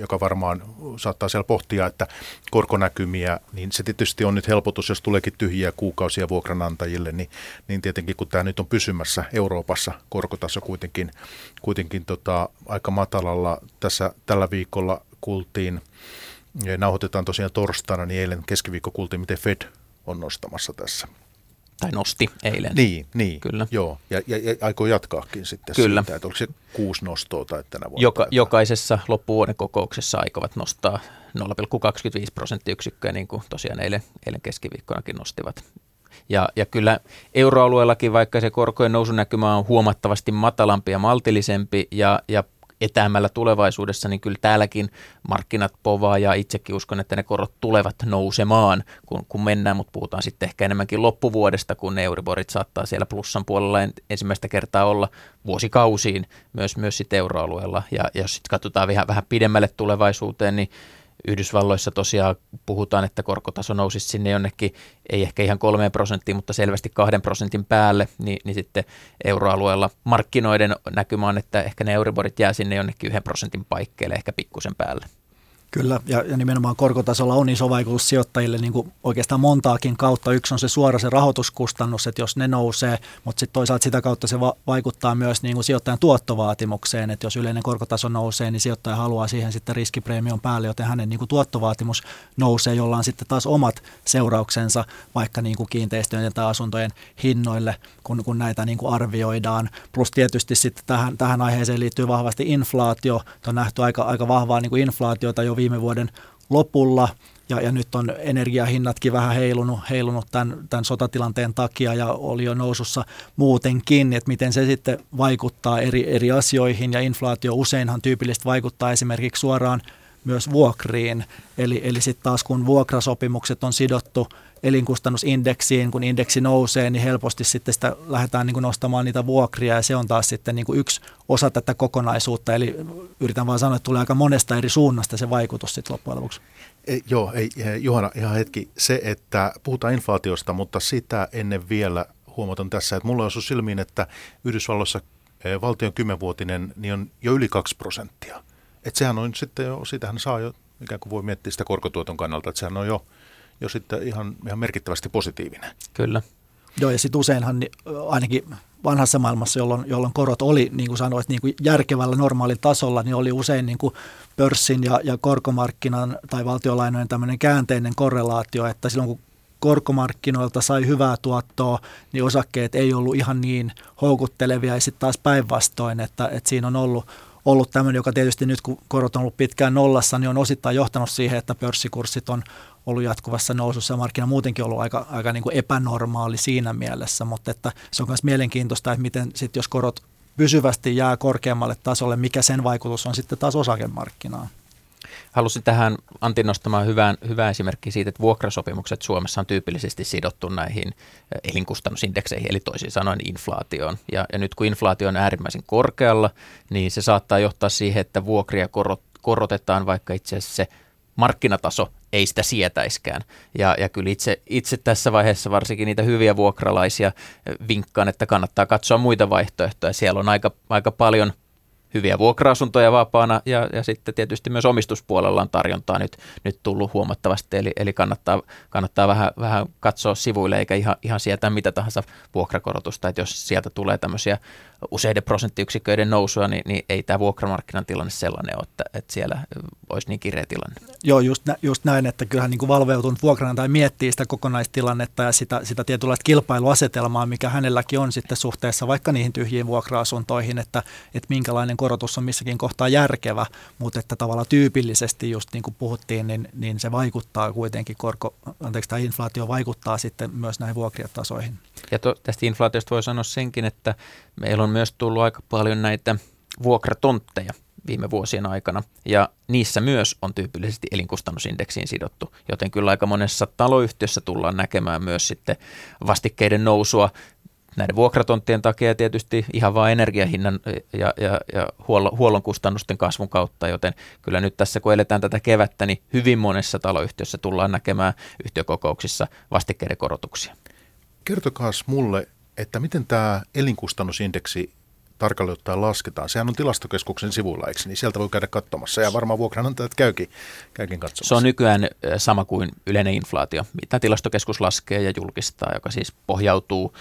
Speaker 3: joka varmaan saattaa siellä pohtia, että korkonäkymiä, niin se tietysti on nyt helpotus, jos tuleekin tyhjiä kuukausia vuokranantajille, niin, niin tietenkin kun tämä nyt on pysymässä Euroopassa, korkotaso kuitenkin, kuitenkin tota, aika matalalla. Tässä tällä viikolla kuultiin, nauhoitetaan tosiaan torstaina, niin eilen keskiviikko kuultiin, miten Fed on nostamassa tässä
Speaker 4: tai nosti eilen.
Speaker 3: Niin, niin Kyllä. joo. Ja, ja, ja aikoo jatkaakin sitten Kyllä. siitä, että onko se kuusi nostoa tai tänä vuonna.
Speaker 4: Joka, jokaisessa loppuvuoden kokouksessa aikovat nostaa 0,25 prosenttiyksikköä, niin kuin tosiaan eilen, eilen keskiviikkonakin nostivat. Ja, ja kyllä euroalueellakin, vaikka se korkojen nousunäkymä on huomattavasti matalampi ja maltillisempi ja, ja etäämällä tulevaisuudessa, niin kyllä täälläkin markkinat povaa ja itsekin uskon, että ne korot tulevat nousemaan, kun, kun mennään, mutta puhutaan sitten ehkä enemmänkin loppuvuodesta, kun ne Euriborit saattaa siellä plussan puolella ensimmäistä kertaa olla vuosikausiin myös, myös sitten euroalueella. Ja, ja jos sitten katsotaan vähän, vähän pidemmälle tulevaisuuteen, niin Yhdysvalloissa tosiaan puhutaan, että korkotaso nousisi sinne jonnekin, ei ehkä ihan kolmeen prosenttiin, mutta selvästi kahden prosentin päälle, niin, niin sitten euroalueella markkinoiden näkymä on, että ehkä ne euriborit jää sinne jonnekin yhden prosentin paikkeille, ehkä pikkusen päälle.
Speaker 1: Kyllä, ja, ja nimenomaan korkotasolla on iso vaikutus sijoittajille niin kuin oikeastaan montaakin kautta. Yksi on se suora se rahoituskustannus, että jos ne nousee, mutta sitten toisaalta sitä kautta se va- vaikuttaa myös niin kuin sijoittajan tuottovaatimukseen, että jos yleinen korkotaso nousee, niin sijoittaja haluaa siihen sitten riskipreemion päälle, joten hänen niin kuin tuottovaatimus nousee, jolla on sitten taas omat seurauksensa vaikka niin kuin kiinteistöjen tai asuntojen hinnoille, kun, kun näitä niin kuin arvioidaan. Plus tietysti sitten tähän, tähän aiheeseen liittyy vahvasti inflaatio. On nähty aika, aika vahvaa niin kuin inflaatiota jo viime vuoden lopulla ja, ja nyt on energiahinnatkin vähän heilunut, heilunut tämän, tämän sotatilanteen takia ja oli jo nousussa muutenkin, että miten se sitten vaikuttaa eri, eri asioihin ja inflaatio useinhan tyypillisesti vaikuttaa esimerkiksi suoraan myös vuokriin. Eli, eli sitten taas kun vuokrasopimukset on sidottu elinkustannusindeksiin, kun indeksi nousee, niin helposti sitten sitä lähdetään niin kuin nostamaan niitä vuokria ja se on taas sitten niin kuin yksi osa tätä kokonaisuutta. Eli yritän vaan sanoa, että tulee aika monesta eri suunnasta se vaikutus sitten loppujen lopuksi.
Speaker 3: Ei, joo, ei, Juhana, ihan hetki. Se, että puhutaan inflaatiosta, mutta sitä ennen vielä huomaton tässä, että mulla on silmiin, että Yhdysvalloissa eh, valtion kymmenvuotinen niin on jo yli 2 prosenttia. Että sehän on sitten jo, sitähän saa jo, ikään kuin voi miettiä sitä korkotuoton kannalta, että sehän on jo jo sitten ihan, ihan merkittävästi positiivinen.
Speaker 4: Kyllä.
Speaker 1: Joo, ja sitten useinhan ainakin vanhassa maailmassa, jolloin, jolloin korot oli, niin kuin sanoit, niin kuin järkevällä normaalilla tasolla, niin oli usein niin kuin pörssin ja, ja korkomarkkinan tai valtiolainojen tämmöinen käänteinen korrelaatio, että silloin kun korkomarkkinoilta sai hyvää tuottoa, niin osakkeet ei ollut ihan niin houkuttelevia ja sitten taas päinvastoin, että, että siinä on ollut, ollut tämmöinen, joka tietysti nyt kun korot on ollut pitkään nollassa, niin on osittain johtanut siihen, että pörssikurssit on, ollut jatkuvassa nousussa ja markkina muutenkin ollut aika, aika niin kuin epänormaali siinä mielessä, mutta että se on myös mielenkiintoista, että miten sitten jos korot pysyvästi jää korkeammalle tasolle, mikä sen vaikutus on sitten taas osakemarkkinaan.
Speaker 4: Halusin tähän Antti nostamaan hyvän, hyvä esimerkki siitä, että vuokrasopimukset Suomessa on tyypillisesti sidottu näihin elinkustannusindekseihin, eli toisin sanoen inflaatioon. Ja, ja nyt kun inflaatio on äärimmäisen korkealla, niin se saattaa johtaa siihen, että vuokria korot, korotetaan, vaikka itse asiassa se markkinataso ei sitä sietäiskään. Ja, ja kyllä itse, itse tässä vaiheessa varsinkin niitä hyviä vuokralaisia vinkkaan, että kannattaa katsoa muita vaihtoehtoja. Siellä on aika, aika paljon hyviä vuokra-asuntoja vapaana ja, ja sitten tietysti myös omistuspuolella on tarjontaa nyt, nyt tullut huomattavasti, eli, eli kannattaa, kannattaa vähän, vähän katsoa sivuille eikä ihan, ihan sieltä mitä tahansa vuokrakorotusta, että jos sieltä tulee tämmöisiä useiden prosenttiyksiköiden nousua, niin, niin ei tämä vuokramarkkinan tilanne sellainen ole, että, että siellä olisi niin kireä tilanne.
Speaker 1: Joo, just, nä, just näin, että kyllähän niin kuin valveutunut vuokranantaja miettii sitä kokonaistilannetta ja sitä, sitä tietynlaista kilpailuasetelmaa, mikä hänelläkin on sitten suhteessa vaikka niihin tyhjiin vuokra-asuntoihin, että, että minkälainen korotus on missäkin kohtaa järkevä, mutta että tavallaan tyypillisesti just niin kuin puhuttiin, niin, niin se vaikuttaa kuitenkin, korko, anteeksi, tämä inflaatio vaikuttaa sitten myös näihin vuokriatasoihin.
Speaker 4: Ja to, tästä inflaatiosta voi sanoa senkin, että meillä on myös tullut aika paljon näitä vuokratontteja viime vuosien aikana, ja niissä myös on tyypillisesti elinkustannusindeksiin sidottu, joten kyllä aika monessa taloyhtiössä tullaan näkemään myös sitten vastikkeiden nousua näiden vuokratonttien takia tietysti ihan vain energiahinnan ja, ja, ja huollon, huollon kustannusten kasvun kautta, joten kyllä nyt tässä kun eletään tätä kevättä, niin hyvin monessa taloyhtiössä tullaan näkemään yhtiökokouksissa vastikkeiden korotuksia.
Speaker 3: Kertokaa mulle, että miten tämä elinkustannusindeksi tarkalleen ottaen lasketaan. Sehän on tilastokeskuksen sivuilla, eikö? Niin sieltä voi käydä katsomassa ja varmaan vuokranantajat käykin, käykin katsomassa.
Speaker 4: Se on nykyään sama kuin yleinen inflaatio, mitä tilastokeskus laskee ja julkistaa, joka siis pohjautuu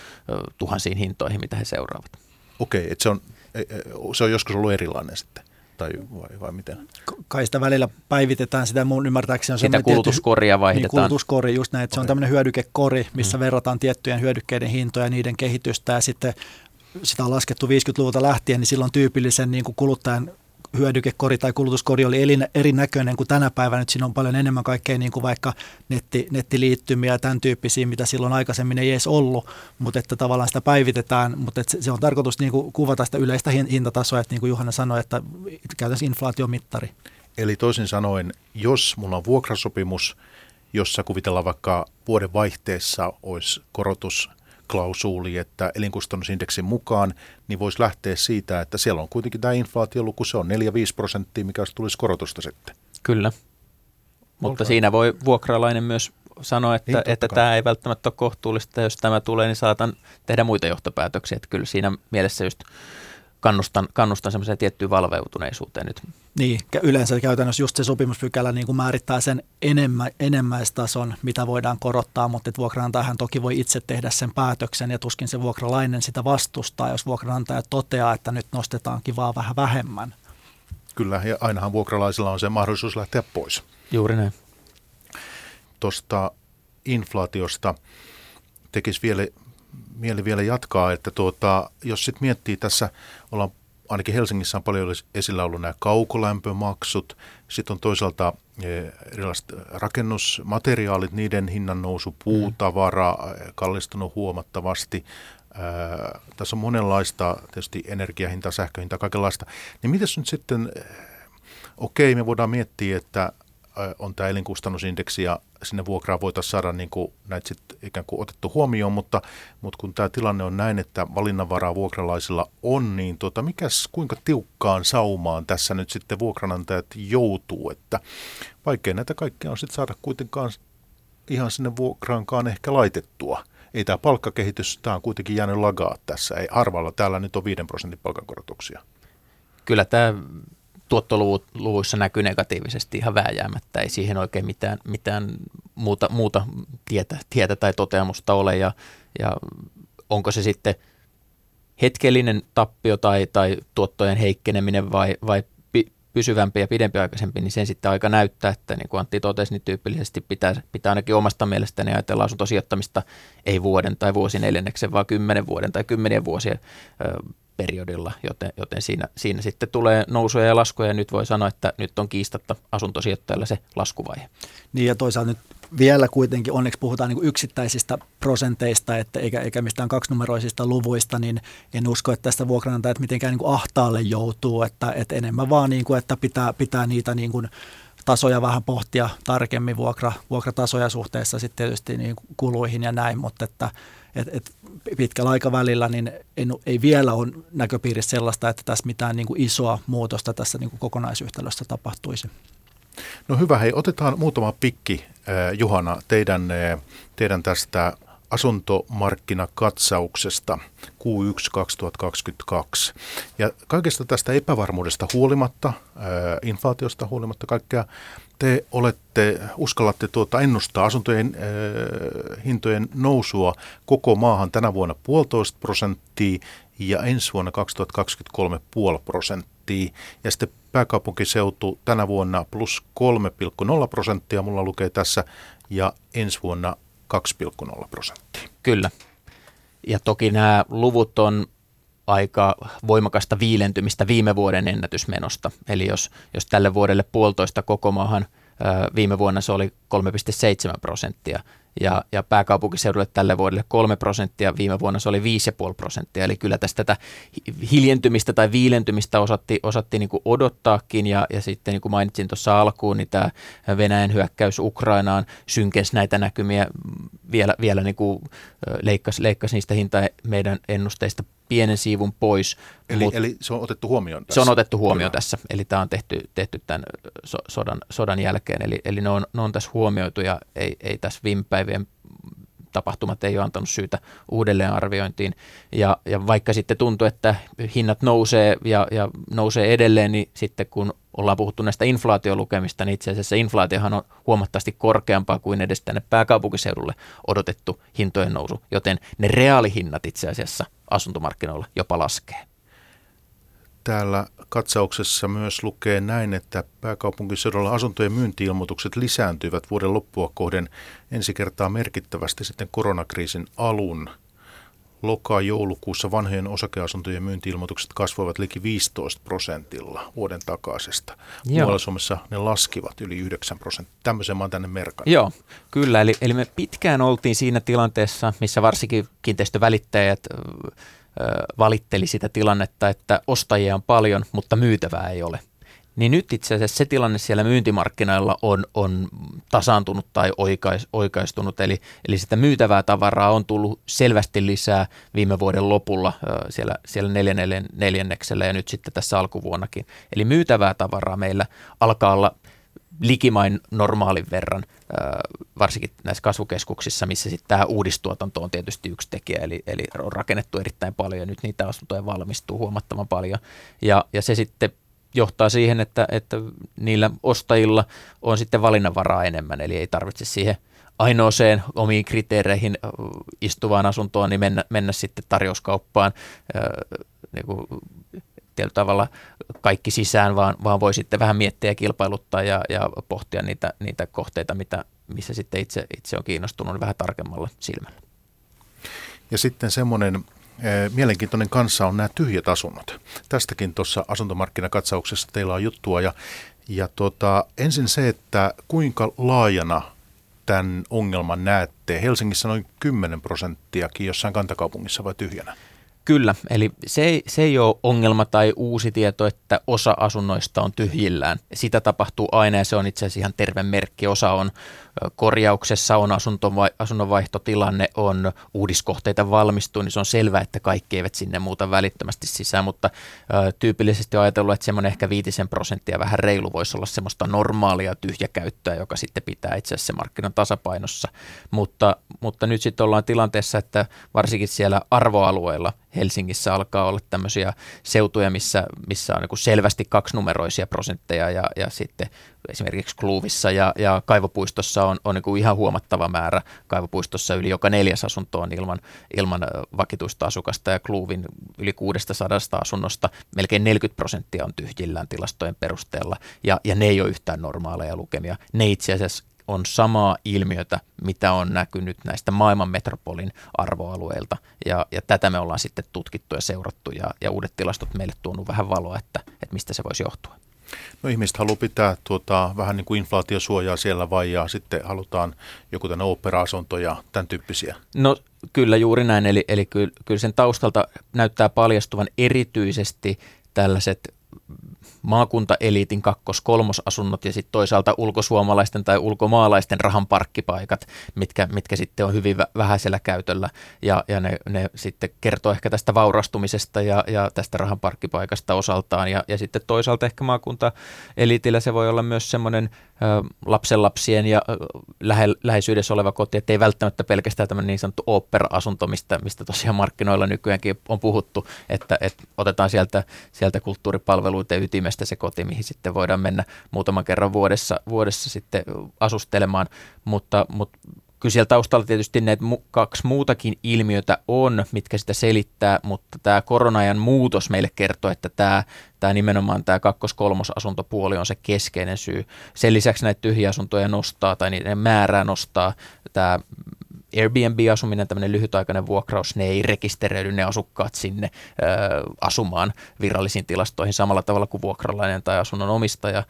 Speaker 4: tuhansiin hintoihin, mitä he seuraavat.
Speaker 3: Okei, että se on, e, e, se on joskus ollut erilainen sitten tai vai, vai miten?
Speaker 1: Kai sitä välillä päivitetään, sitä mun ymmärtääkseni on
Speaker 4: Sitä kulutuskoria vaihdetaan. Niin,
Speaker 1: kulutuskori, just näin, että okay. se on tämmöinen hyödykekori, missä mm. verrataan tiettyjen hyödykkeiden hintoja ja niiden kehitystä ja sitten sitä on laskettu 50-luvulta lähtien, niin silloin tyypillisen niin kuin kuluttajan hyödykekori tai kulutuskori oli erinäköinen kuin tänä päivänä. Nyt siinä on paljon enemmän kaikkea niin kuin vaikka netti, nettiliittymiä ja tämän tyyppisiä, mitä silloin aikaisemmin ei edes ollut, mutta että tavallaan sitä päivitetään, mutta että se on tarkoitus niin kuin kuvata sitä yleistä hintatasoa, että niin kuin Juhana sanoi, että käytännössä inflaatiomittari.
Speaker 3: Eli toisin sanoen, jos mulla on vuokrasopimus, jossa kuvitellaan vaikka vuoden vaihteessa olisi korotus klausuuli, että elinkustannusindeksin mukaan, niin voisi lähteä siitä, että siellä on kuitenkin tämä inflaatioluku, se on 4-5 prosenttia, mikä tulisi korotusta sitten.
Speaker 4: Kyllä, mutta Olkaa. siinä voi vuokralainen myös sanoa, että, niin, että tämä ei välttämättä ole kohtuullista, jos tämä tulee, niin saatan tehdä muita johtopäätöksiä. Että kyllä siinä mielessä just kannustan, kannustan semmoiseen tiettyyn valveutuneisuuteen nyt.
Speaker 1: Niin, yleensä käytännössä just se sopimuspykälä niin kuin määrittää sen enemmä, enemmäistason, mitä voidaan korottaa, mutta vuokranantajahan toki voi itse tehdä sen päätöksen ja tuskin se vuokralainen sitä vastustaa, jos vuokranantaja toteaa, että nyt nostetaan kivaa vähän vähemmän.
Speaker 3: Kyllä, ja ainahan vuokralaisilla on se mahdollisuus lähteä pois.
Speaker 4: Juuri näin.
Speaker 3: Tuosta inflaatiosta tekisi vielä mieli vielä jatkaa, että tuota, jos sitten miettii tässä, ollaan ainakin Helsingissä on paljon esillä ollut nämä kaukolämpömaksut, sitten on toisaalta e, erilaiset rakennusmateriaalit, niiden hinnan nousu, puutavara e, kallistunut huomattavasti, Ää, tässä on monenlaista, tietysti energiahinta, sähköhinta, kaikenlaista. Niin mitäs nyt sitten, okei, me voidaan miettiä, että on tämä elinkustannusindeksi ja sinne vuokraan voitaisiin saada niin kuin näitä sit ikään kuin otettu huomioon, mutta, mutta kun tämä tilanne on näin, että valinnanvaraa vuokralaisilla on, niin tota, mikäs, kuinka tiukkaan saumaan tässä nyt sitten vuokranantajat joutuu, että vaikea näitä kaikkea on sitten saada kuitenkaan ihan sinne vuokraankaan ehkä laitettua. Ei tämä palkkakehitys, tämä on kuitenkin jäänyt lagaa tässä. Ei harvalla täällä nyt on 5 prosentin palkankorotuksia.
Speaker 4: Kyllä tämä tuottoluvuissa näkyy negatiivisesti ihan vääjäämättä. Ei siihen oikein mitään, mitään muuta, muuta tietä, tietä tai toteamusta ole. Ja, ja onko se sitten hetkellinen tappio tai, tai tuottojen heikkeneminen vai, vai pysyvämpi ja pidempiaikaisempi, niin sen sitten aika näyttää, että niin kuin Antti totesi, niin tyypillisesti pitää, pitää ainakin omasta mielestäni ajatella asuntosijoittamista ei vuoden tai vuosineljänneksen, vaan kymmenen vuoden tai kymmenien vuosien periodilla, joten, joten siinä, siinä sitten tulee nousuja ja laskuja ja nyt voi sanoa, että nyt on kiistatta asuntosijoittajalla se laskuvaihe.
Speaker 1: Niin ja toisaalta nyt vielä kuitenkin onneksi puhutaan niin yksittäisistä prosenteista että eikä, eikä mistään kaksinumeroisista luvuista, niin en usko, että tästä vuokranantajat mitenkään niin kuin ahtaalle joutuu, että, että enemmän vaan, niin kuin, että pitää, pitää niitä niin kuin tasoja vähän pohtia tarkemmin, vuokra, vuokratasoja suhteessa sitten tietysti niin kuluihin ja näin, mutta että et, et pitkällä aikavälillä niin en, ei vielä ole näköpiirissä sellaista, että tässä mitään niin kuin isoa muutosta tässä niin kuin kokonaisyhtälössä tapahtuisi.
Speaker 3: No hyvä, hei otetaan muutama pikki, äh, Juhana, teidän, teidän tästä asuntomarkkinakatsauksesta Q1 2022. Ja kaikesta tästä epävarmuudesta huolimatta, ää, inflaatiosta huolimatta kaikkea, te olette, uskallatte tuota ennustaa asuntojen ää, hintojen nousua koko maahan tänä vuonna puolitoista prosenttia ja ensi vuonna 2023 puoli prosenttia. Ja sitten pääkaupunkiseutu tänä vuonna plus 3,0 prosenttia, mulla lukee tässä, ja ensi vuonna 2,0 prosenttia.
Speaker 4: Kyllä. Ja toki nämä luvut on aika voimakasta viilentymistä viime vuoden ennätysmenosta. Eli jos, jos tälle vuodelle puolitoista koko maahan, viime vuonna se oli 3,7 prosenttia, ja, ja pääkaupunkiseudulle tälle vuodelle 3 prosenttia, viime vuonna se oli 5,5 prosenttia, eli kyllä tästä tätä hiljentymistä tai viilentymistä osatti, osatti niin odottaakin, ja, ja sitten niin kuin mainitsin tuossa alkuun, niin tämä Venäjän hyökkäys Ukrainaan synkensi näitä näkymiä vielä, vielä niin kuin leikkasi, leikkasi niistä hinta meidän ennusteista pienen siivun pois.
Speaker 3: Eli, mut, eli se on otettu huomioon
Speaker 4: tässä? Se on otettu huomioon Kyllä. tässä, eli tämä on tehty, tehty tämän so, sodan, sodan jälkeen, eli, eli ne, on, ne on tässä huomioitu ja ei, ei tässä viime päivien tapahtumat ei ole antanut syytä uudelleenarviointiin. Ja, ja vaikka sitten tuntuu, että hinnat nousee ja, ja nousee edelleen, niin sitten kun ollaan puhuttu näistä inflaatiolukemista, niin itse asiassa inflaatiohan on huomattavasti korkeampaa kuin edes tänne pääkaupunkiseudulle odotettu hintojen nousu, joten ne reaalihinnat itse asiassa asuntomarkkinoilla jopa laskee.
Speaker 3: Täällä katsauksessa myös lukee näin, että pääkaupunkiseudulla asuntojen myyntiilmoitukset lisääntyivät vuoden loppua kohden ensi kertaa merkittävästi sitten koronakriisin alun. Loka-joulukuussa vanhojen osakeasuntojen myyntiilmoitukset kasvoivat liki 15 prosentilla vuoden takaisesta. Muualla Suomessa ne laskivat yli 9 prosenttia. Tämmöisen mä oon tänne merkannut.
Speaker 4: Joo, kyllä. Eli, eli me pitkään oltiin siinä tilanteessa, missä varsinkin kiinteistövälittäjät valitteli sitä tilannetta, että ostajia on paljon, mutta myytävää ei ole. Niin nyt itse asiassa se tilanne siellä myyntimarkkinoilla on, on tasaantunut tai oikais, oikaistunut, eli, eli sitä myytävää tavaraa on tullut selvästi lisää viime vuoden lopulla siellä, siellä neljänneksellä ja nyt sitten tässä alkuvuonnakin. Eli myytävää tavaraa meillä alkaa olla likimain normaalin verran, varsinkin näissä kasvukeskuksissa, missä sitten tämä uudistuotanto on tietysti yksi tekijä, eli, eli on rakennettu erittäin paljon ja nyt niitä asuntoja valmistuu huomattavan paljon. Ja, ja se sitten johtaa siihen, että, että niillä ostajilla on sitten valinnanvaraa enemmän, eli ei tarvitse siihen ainoaseen omiin kriteereihin istuvaan asuntoon, niin mennä, mennä sitten tarjouskauppaan niin kuin tietyllä tavalla kaikki sisään, vaan, vaan voi sitten vähän miettiä ja kilpailuttaa ja, ja pohtia niitä, niitä kohteita, mitä, missä sitten itse, itse on kiinnostunut vähän tarkemmalla silmällä.
Speaker 3: Ja sitten semmoinen eh, mielenkiintoinen kanssa on nämä tyhjät asunnot. Tästäkin tuossa asuntomarkkinakatsauksessa teillä on juttua. Ja, ja tota, ensin se, että kuinka laajana tämän ongelman näette. Helsingissä noin 10 prosenttiakin, jossain kantakaupungissa vai tyhjänä?
Speaker 4: Kyllä, eli se ei, se ei ole ongelma tai uusi tieto, että osa asunnoista on tyhjillään. Sitä tapahtuu aina ja se on itse asiassa ihan terve merkki. Osa on korjauksessa, on asunnonvaihtotilanne, on uudiskohteita valmistuu, niin se on selvää, että kaikki eivät sinne muuta välittömästi sisään, mutta ö, tyypillisesti on ajatellut, että semmoinen ehkä viitisen prosenttia vähän reilu voisi olla semmoista normaalia tyhjäkäyttöä, joka sitten pitää itse asiassa markkinan tasapainossa. Mutta, mutta nyt sitten ollaan tilanteessa, että varsinkin siellä arvoalueilla Helsingissä alkaa olla tämmöisiä seutuja, missä, missä on niin selvästi kaksinumeroisia prosentteja ja, ja sitten esimerkiksi Kluuvissa ja, ja Kaivopuistossa on, on niin kuin ihan huomattava määrä. Kaivopuistossa yli joka neljäs asunto on ilman, ilman vakituista asukasta ja Kluuvin yli 600 asunnosta melkein 40 prosenttia on tyhjillään tilastojen perusteella ja, ja ne ei ole yhtään normaaleja lukemia. Ne itse asiassa on samaa ilmiötä, mitä on näkynyt näistä maailman metropolin arvoalueilta. Ja, ja tätä me ollaan sitten tutkittu ja seurattu ja, ja uudet tilastot meille tuonut vähän valoa, että, että mistä se voisi johtua.
Speaker 3: No ihmiset haluaa pitää tuota, vähän niin kuin inflaatiosuojaa siellä vai ja sitten halutaan joku tänne opera-asunto ja tämän tyyppisiä?
Speaker 4: No kyllä juuri näin, eli, eli kyllä, kyllä sen taustalta näyttää paljastuvan erityisesti tällaiset maakuntaeliitin kakkos-kolmosasunnot ja sitten toisaalta ulkosuomalaisten tai ulkomaalaisten rahan parkkipaikat, mitkä, mitkä sitten on hyvin vähäisellä käytöllä. Ja, ja ne, ne sitten kertoo ehkä tästä vaurastumisesta ja, ja tästä rahan parkkipaikasta osaltaan. Ja, ja sitten toisaalta ehkä maakuntaeliitillä se voi olla myös semmoinen lapsenlapsien ja lähe, läheisyydessä oleva koti, että ei välttämättä pelkästään tämmöinen niin sanottu opera-asunto, mistä, mistä tosiaan markkinoilla nykyäänkin on puhuttu, että, että otetaan sieltä, sieltä kulttuuripalveluiden ytimestä se koti, mihin sitten voidaan mennä muutaman kerran vuodessa, vuodessa sitten asustelemaan, mutta, mutta kyllä siellä taustalla tietysti ne kaksi muutakin ilmiötä on, mitkä sitä selittää, mutta tämä koronajan muutos meille kertoo, että tämä, tämä nimenomaan tämä kakkos-kolmosasuntopuoli on se keskeinen syy. Sen lisäksi näitä tyhjiä asuntoja nostaa tai niiden määrää nostaa tämä Airbnb-asuminen, tämmöinen lyhytaikainen vuokraus, ne ei rekisteröidy ne asukkaat sinne ö, asumaan virallisiin tilastoihin samalla tavalla kuin vuokralainen tai asunnon omistaja ö,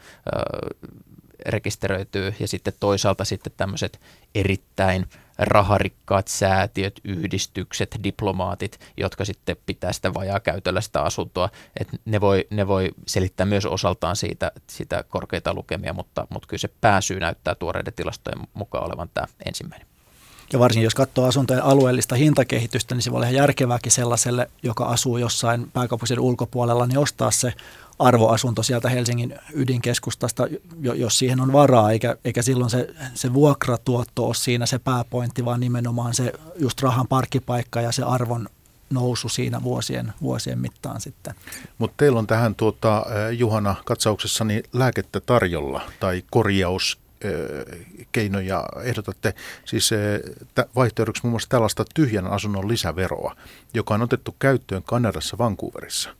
Speaker 4: rekisteröityy ja sitten toisaalta sitten tämmöiset erittäin raharikkaat säätiöt, yhdistykset, diplomaatit, jotka sitten pitää sitä vajaa käytöllä sitä asuntoa. Et ne, voi, ne voi selittää myös osaltaan siitä, sitä korkeita lukemia, mutta, mutta kyllä se pääsyy näyttää tuoreiden tilastojen mukaan olevan tämä ensimmäinen.
Speaker 1: Ja varsinkin jos katsoo asuntojen alueellista hintakehitystä, niin se voi olla ihan järkevääkin sellaiselle, joka asuu jossain pääkaupunkiseudun ulkopuolella, niin ostaa se arvoasunto sieltä Helsingin ydinkeskustasta, jos siihen on varaa, eikä, eikä silloin se, se vuokratuotto ole siinä se pääpointti, vaan nimenomaan se just rahan parkkipaikka ja se arvon nousu siinä vuosien, vuosien mittaan sitten.
Speaker 3: Mutta teillä on tähän tuota, Juhana katsauksessani lääkettä tarjolla tai korjaus keinoja ehdotatte siis vaihtoehdoksi muun muassa tällaista tyhjän asunnon lisäveroa, joka on otettu käyttöön Kanadassa Vancouverissa.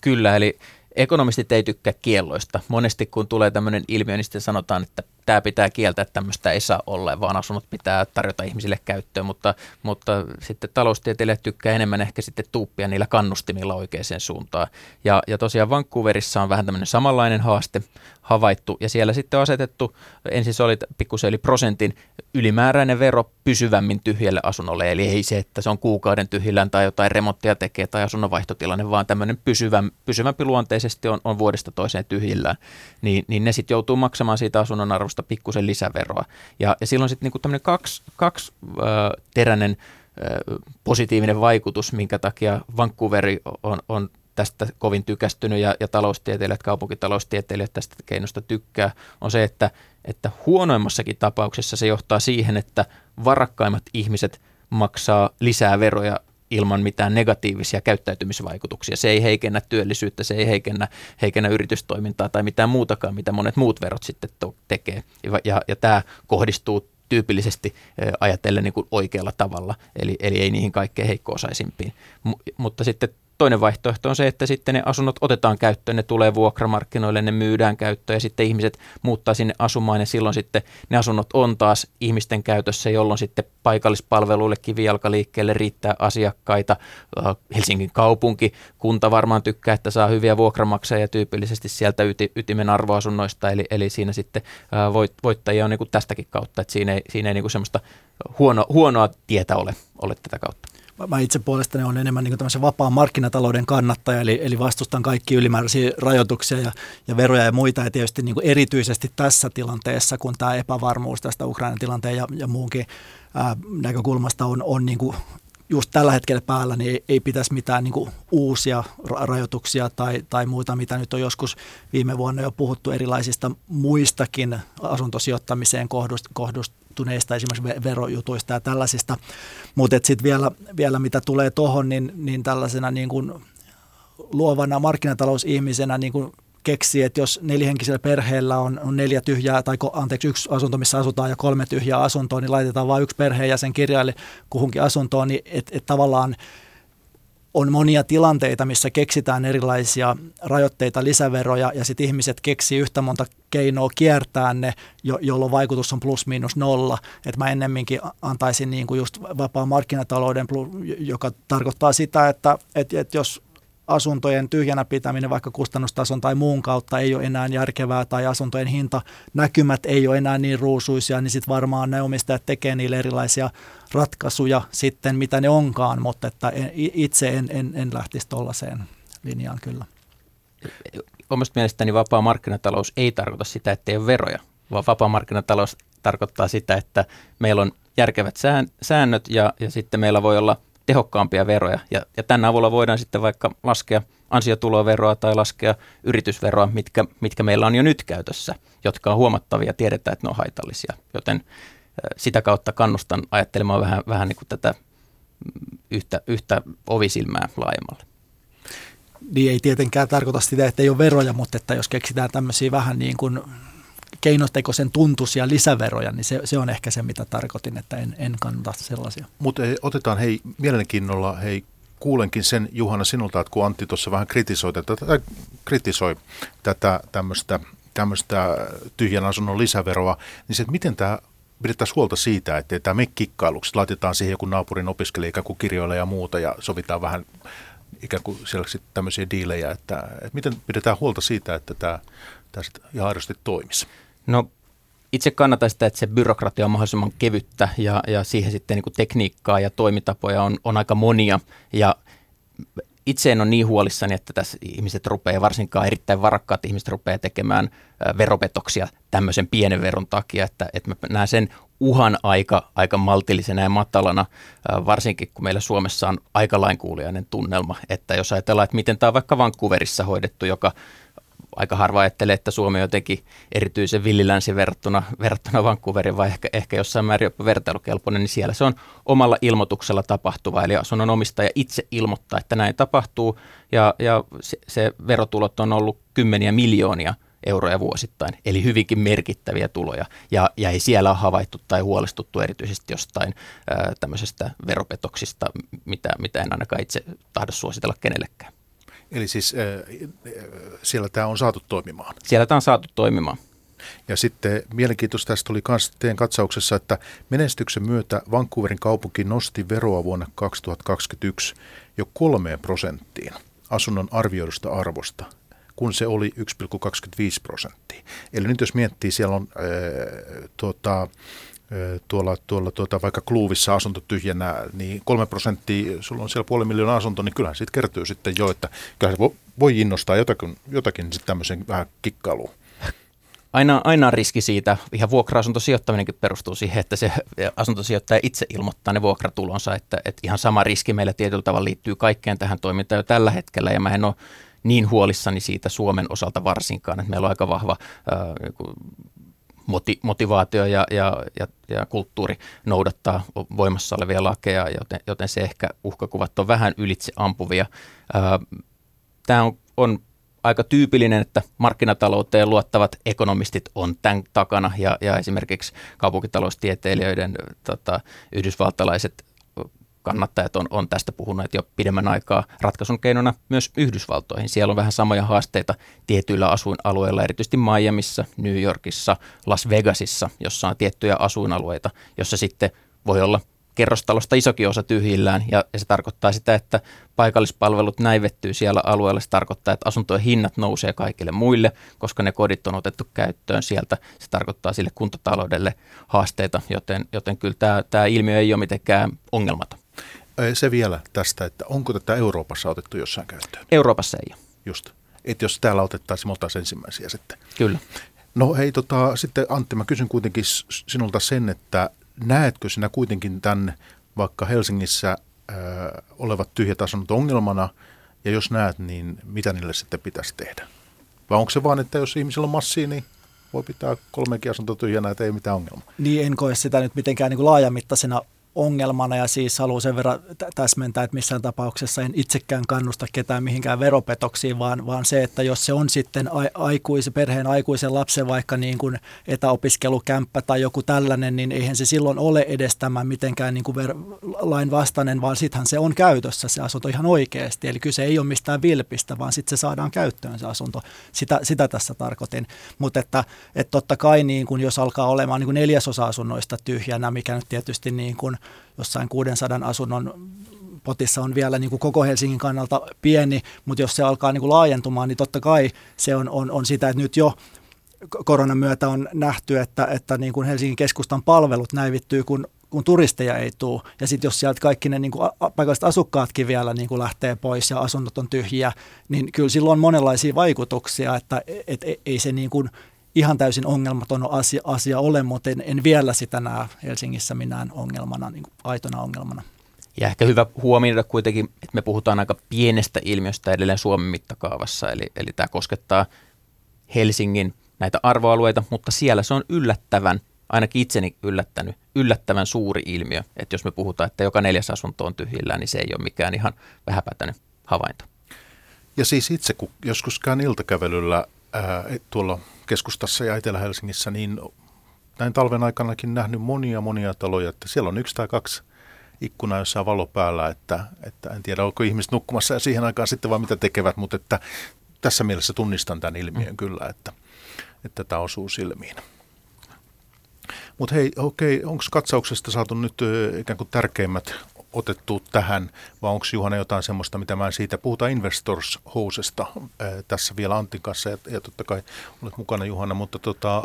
Speaker 4: Kyllä, eli ekonomistit ei tykkää kielloista. Monesti kun tulee tämmöinen ilmiö, niin sitten sanotaan, että tämä pitää kieltää, että tämmöistä ei saa olla, vaan asunnot pitää tarjota ihmisille käyttöön, mutta, mutta sitten taloustieteilijät tykkää enemmän ehkä sitten tuuppia niillä kannustimilla oikeaan suuntaan. Ja, ja tosiaan Vancouverissa on vähän tämmöinen samanlainen haaste havaittu, ja siellä sitten on asetettu, ensin se oli pikkusen yli prosentin ylimääräinen vero pysyvämmin tyhjälle asunnolle, eli ei se, että se on kuukauden tyhjillään tai jotain remonttia tekee tai asunnon vaihtotilanne, vaan tämmöinen pysyvä, pysyvämpi luonteisesti on, on vuodesta toiseen tyhjillään, niin, niin ne sitten joutuu maksamaan siitä asunnon arvosta pikkusen lisäveroa. Ja, ja silloin sitten niinku tämmöinen kaksi, kaksi äh, teräinen äh, positiivinen vaikutus, minkä takia Vancouveri on, on tästä kovin tykästynyt ja, ja taloustieteilijät, kaupunkitaloustieteilijät tästä keinosta tykkää, on se, että, että huonoimmassakin tapauksessa se johtaa siihen, että varakkaimmat ihmiset maksaa lisää veroja ilman mitään negatiivisia käyttäytymisvaikutuksia. Se ei heikennä työllisyyttä, se ei heikennä, heikennä yritystoimintaa tai mitään muutakaan, mitä monet muut verot sitten to- tekee. Ja, ja, ja tämä kohdistuu tyypillisesti ajatellen niin kuin oikealla tavalla, eli, eli ei niihin kaikkein heikko-osaisimpiin. M- mutta sitten Toinen vaihtoehto on se, että sitten ne asunnot otetaan käyttöön, ne tulee vuokramarkkinoille, ne myydään käyttöön ja sitten ihmiset muuttaa sinne asumaan ja silloin sitten ne asunnot on taas ihmisten käytössä, jolloin sitten paikallispalveluille, kivijalkaliikkeelle riittää asiakkaita. Helsingin kaupunki, kunta varmaan tykkää, että saa hyviä vuokramaksajia tyypillisesti sieltä yti, ytimen arvoasunnoista, eli, eli siinä sitten voit, voittajia on niin kuin tästäkin kautta, että siinä ei, siinä ei niin kuin semmoista huono, huonoa tietä ole, ole tätä kautta
Speaker 1: mä itse puolestani olen enemmän niin tämmöisen vapaan markkinatalouden kannattaja, eli, eli vastustan kaikki ylimääräisiä rajoituksia ja, ja veroja ja muita. Ja tietysti niin erityisesti tässä tilanteessa, kun tämä epävarmuus tästä Ukrainan tilanteen ja, ja muunkin ää, näkökulmasta on, on niin just tällä hetkellä päällä, niin ei, pitäisi mitään niin kuin uusia rajoituksia tai, tai muita, mitä nyt on joskus viime vuonna jo puhuttu erilaisista muistakin asuntosijoittamiseen kohdistuneista esimerkiksi verojutuista ja tällaisista. Mutta sitten vielä, vielä mitä tulee tuohon, niin, niin tällaisena niin kuin luovana markkinatalousihmisenä niin kuin keksii, että jos nelihenkisellä perheellä on, neljä tyhjää, tai anteeksi yksi asunto, missä asutaan ja kolme tyhjää asuntoa, niin laitetaan vain yksi perheenjäsen kirjaille kuhunkin asuntoon, niin että et tavallaan on monia tilanteita, missä keksitään erilaisia rajoitteita, lisäveroja ja sitten ihmiset keksii yhtä monta keinoa kiertää ne, jo, jolloin vaikutus on plus miinus nolla. Et mä ennemminkin antaisin niin kuin just vapaa markkinatalouden, joka tarkoittaa sitä, että et, et jos asuntojen tyhjänä pitäminen vaikka kustannustason tai muun kautta ei ole enää järkevää tai asuntojen hinta näkymät ei ole enää niin ruusuisia, niin sitten varmaan ne omistajat tekee niille erilaisia ratkaisuja sitten, mitä ne onkaan, mutta että itse en, en, en lähtisi tuollaiseen linjaan kyllä.
Speaker 4: omasta mielestäni vapaa markkinatalous ei tarkoita sitä, että ei ole veroja, vaan vapaa markkinatalous tarkoittaa sitä, että meillä on järkevät säännöt ja, ja sitten meillä voi olla tehokkaampia veroja. Ja, ja tämän avulla voidaan sitten vaikka laskea ansiotuloveroa tai laskea yritysveroa, mitkä, mitkä meillä on jo nyt käytössä, jotka on huomattavia, tiedetään, että ne on haitallisia. Joten sitä kautta kannustan ajattelemaan vähän, vähän niin kuin tätä mm, yhtä, yhtä ovisilmää laajemmalle.
Speaker 1: Niin ei tietenkään tarkoita sitä, että ei ole veroja, mutta että jos keksitään tämmöisiä vähän niin kuin keinotekoisen tuntuisia lisäveroja, niin se, se on ehkä se, mitä tarkoitin, että en, en kannata sellaisia.
Speaker 3: Mutta otetaan hei mielenkiinnolla hei kuulenkin sen Juhana sinulta, että kun Antti tuossa vähän kritisoi tätä, tai kritisoi tätä tämmöistä tämmöistä tyhjän asunnon lisäveroa, niin se, että miten tämä pidettäisiin huolta siitä, että tämä mene kikkailuksi, laitetaan siihen joku naapurin opiskelija ikään kuin kirjoille ja muuta ja sovitaan vähän ikään kuin sellaisia tämmöisiä diilejä, että, että miten pidetään huolta siitä, että tämä, tämä sitten ihan aidosti toimisi?
Speaker 4: No itse kannatan sitä, että se byrokratia on mahdollisimman kevyttä ja, ja siihen sitten niin kuin tekniikkaa ja toimitapoja on, on aika monia. Ja itse en ole niin huolissani, että tässä ihmiset rupeaa, varsinkaan erittäin varakkaat ihmiset rupeaa tekemään veropetoksia tämmöisen pienen veron takia, että, että mä näen sen uhan aika, aika maltillisena ja matalana, varsinkin kun meillä Suomessa on aika lainkuulijainen tunnelma, että jos ajatellaan, että miten tämä on vaikka Vancouverissa hoidettu, joka aika harva ajattelee, että Suomi on jotenkin erityisen villilänsi verrattuna, verrattuna Vancouverin vai ehkä, ehkä jossain määrin jopa vertailukelpoinen, niin siellä se on omalla ilmoituksella tapahtuva. Eli asunnon omistaja itse ilmoittaa, että näin tapahtuu ja, ja se, se verotulot on ollut kymmeniä miljoonia euroja vuosittain, eli hyvinkin merkittäviä tuloja. Ja, ja ei siellä ole havaittu tai huolestuttu erityisesti jostain ää, tämmöisestä veropetoksista, mitä, mitä en ainakaan itse tahdo suositella kenellekään.
Speaker 3: Eli siis äh, siellä tämä on saatu toimimaan.
Speaker 4: Siellä tämä on saatu toimimaan.
Speaker 3: Ja sitten mielenkiintoista tästä oli myös teidän katsauksessa, että menestyksen myötä Vancouverin kaupunki nosti veroa vuonna 2021 jo kolmeen prosenttiin asunnon arvioidusta arvosta, kun se oli 1,25 prosenttia. Eli nyt jos miettii, siellä on äh, tuota, tuolla, tuolla tuota, vaikka Kluuvissa asunto tyhjänä, niin kolme prosenttia, sulla on siellä puoli miljoonaa asunto, niin kyllähän siitä kertyy sitten jo, että kyllä se voi innostaa jotakin, jotakin sitten tämmöisen vähän kikkailuun.
Speaker 4: Aina, aina on riski siitä, ihan vuokra-asuntosijoittaminenkin perustuu siihen, että se asuntosijoittaja itse ilmoittaa ne vuokratulonsa, että, että ihan sama riski meillä tietyllä tavalla liittyy kaikkeen tähän toimintaan jo tällä hetkellä, ja mä en ole niin huolissani siitä Suomen osalta varsinkaan, että meillä on aika vahva äh, moti, motivaatio ja, ja, ja, ja kulttuuri noudattaa voimassa olevia lakeja, joten, joten se ehkä uhkakuvat on vähän ylitse ampuvia. Tämä on, on aika tyypillinen, että markkinatalouteen luottavat ekonomistit on tämän takana ja, ja esimerkiksi kaupunkitaloustieteilijöiden tota, yhdysvaltalaiset kannattajat on, on tästä puhuneet jo pidemmän aikaa ratkaisun keinona myös Yhdysvaltoihin. Siellä on vähän samoja haasteita tietyillä asuinalueilla, erityisesti Miamiissa, New Yorkissa, Las Vegasissa, jossa on tiettyjä asuinalueita, jossa sitten voi olla kerrostalosta isokin osa tyhjillään ja, se tarkoittaa sitä, että paikallispalvelut näivettyy siellä alueella. Se tarkoittaa, että asuntojen hinnat nousee kaikille muille, koska ne kodit on otettu käyttöön sieltä. Se tarkoittaa sille kuntataloudelle haasteita, joten, joten kyllä tämä, tämä ilmiö ei ole mitenkään ongelmaton.
Speaker 3: Se vielä tästä, että onko tätä Euroopassa otettu jossain käyttöön?
Speaker 4: Euroopassa ei ole.
Speaker 3: Just. Että jos täällä otettaisiin, me oltaisiin ensimmäisiä sitten.
Speaker 4: Kyllä.
Speaker 3: No hei, tota, sitten Antti, mä kysyn kuitenkin sinulta sen, että näetkö sinä kuitenkin tämän vaikka Helsingissä äh, olevat tyhjät asunnot ongelmana, ja jos näet, niin mitä niille sitten pitäisi tehdä? Vai onko se vaan, että jos ihmisillä on massia, niin voi pitää kolmekin asuntoa tyhjänä, että ei mitään ongelmaa?
Speaker 1: Niin, en koe sitä nyt mitenkään niin kuin laajamittaisena ongelmana ja siis haluan sen verran täsmentää, että missään tapauksessa en itsekään kannusta ketään mihinkään veropetoksiin, vaan, vaan se, että jos se on sitten aikuisen, perheen aikuisen lapsen vaikka niin kuin etäopiskelukämppä tai joku tällainen, niin eihän se silloin ole edes tämä mitenkään niin kuin ver- lain vastainen, vaan sittenhän se on käytössä se asunto ihan oikeasti. Eli kyse ei ole mistään vilpistä, vaan sitten se saadaan käyttöön se asunto. Sitä, sitä tässä tarkoitin. Mutta että, että totta kai niin kuin jos alkaa olemaan niin kuin neljäsosa asunnoista tyhjänä, mikä nyt tietysti niin kuin jossain 600 asunnon potissa on vielä niin kuin koko Helsingin kannalta pieni, mutta jos se alkaa niin kuin laajentumaan, niin totta kai se on, on, on sitä, että nyt jo koronan myötä on nähty, että, että niin kuin Helsingin keskustan palvelut näivittyy, kun kun turisteja ei tule. Ja sitten jos sieltä kaikki ne niin kuin paikalliset asukkaatkin vielä niin kuin lähtee pois ja asunnot on tyhjiä, niin kyllä silloin on monenlaisia vaikutuksia, että et, et, ei se niin kuin ihan täysin ongelmaton asia, asia ole, mutta en, en vielä sitä näe Helsingissä minään ongelmana, niin kuin aitona ongelmana.
Speaker 4: Ja ehkä hyvä huomioida kuitenkin, että me puhutaan aika pienestä ilmiöstä edelleen Suomen mittakaavassa, eli, eli tämä koskettaa Helsingin näitä arvoalueita, mutta siellä se on yllättävän, ainakin itseni yllättänyt, yllättävän suuri ilmiö, että jos me puhutaan, että joka neljäs asunto on tyhjillä, niin se ei ole mikään ihan vähäpätänyt havainto.
Speaker 3: Ja siis itse, kun joskus käyn iltakävelyllä ää, tuolla keskustassa ja Etelä-Helsingissä, niin näin talven aikanakin nähnyt monia monia taloja, että siellä on yksi tai kaksi ikkuna, jossa on valo päällä, että, että en tiedä, onko ihmiset nukkumassa ja siihen aikaan sitten vaan mitä tekevät, mutta että tässä mielessä tunnistan tämän ilmiön mm. kyllä, että, että tämä osuu silmiin. Mutta hei, okei, onko katsauksesta saatu nyt ikään kuin tärkeimmät otettu tähän, vai onko Juhana jotain semmoista, mitä mä en siitä puhuta Investors Housesta tässä vielä Antin kanssa, ja, ja totta kai olet mukana Juhana, mutta tota,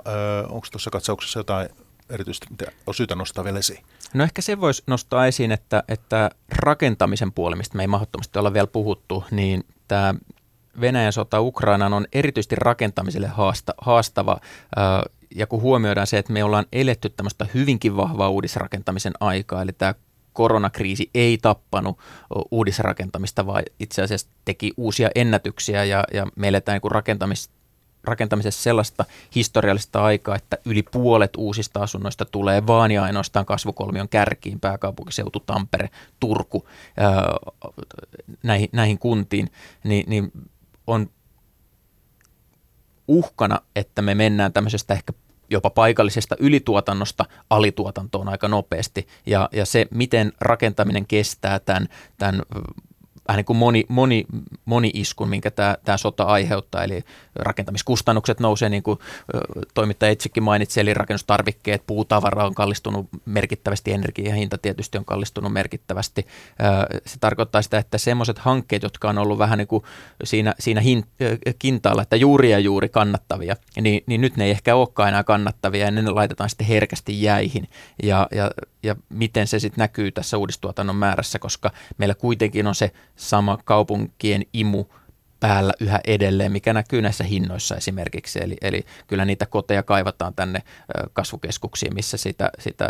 Speaker 3: onko tuossa katsauksessa jotain erityisesti, mitä on syytä nostaa vielä esiin?
Speaker 4: No ehkä se voisi nostaa esiin, että, että rakentamisen puoli, mistä me ei mahdottomasti olla vielä puhuttu, niin tämä Venäjän sota Ukrainaan on erityisesti rakentamiselle haasta, haastava. Ja kun huomioidaan se, että me ollaan eletty tämmöistä hyvinkin vahvaa uudisrakentamisen aikaa, eli tämä koronakriisi ei tappanut uudisrakentamista, vaan itse asiassa teki uusia ennätyksiä ja, ja me eletään niin rakentamis, rakentamisessa sellaista historiallista aikaa, että yli puolet uusista asunnoista tulee vaan ja ainoastaan kasvukolmion kärkiin, pääkaupunkiseutu, Tampere, Turku, ää, näihin, näihin kuntiin, niin, niin on uhkana, että me mennään tämmöisestä ehkä jopa paikallisesta ylituotannosta alituotantoon aika nopeasti. Ja, ja se, miten rakentaminen kestää tämän, tämän vähän niin kuin moni, moni, moni iskun, minkä tämä, tämä sota aiheuttaa, eli rakentamiskustannukset nousee, niin kuin toimittaja itsekin mainitsi, eli rakennustarvikkeet, puutavara on kallistunut merkittävästi, energiahinta tietysti on kallistunut merkittävästi. Se tarkoittaa sitä, että semmoiset hankkeet, jotka on ollut vähän niin kuin siinä, siinä hin, kintaalla, että juuri ja juuri kannattavia, niin, niin nyt ne ei ehkä olekaan enää kannattavia, ja ne laitetaan sitten herkästi jäihin. Ja, ja, ja miten se sitten näkyy tässä uudistuotannon määrässä, koska meillä kuitenkin on se sama kaupunkien imu päällä yhä edelleen, mikä näkyy näissä hinnoissa esimerkiksi. Eli, eli kyllä niitä koteja kaivataan tänne kasvukeskuksiin, missä sitä, sitä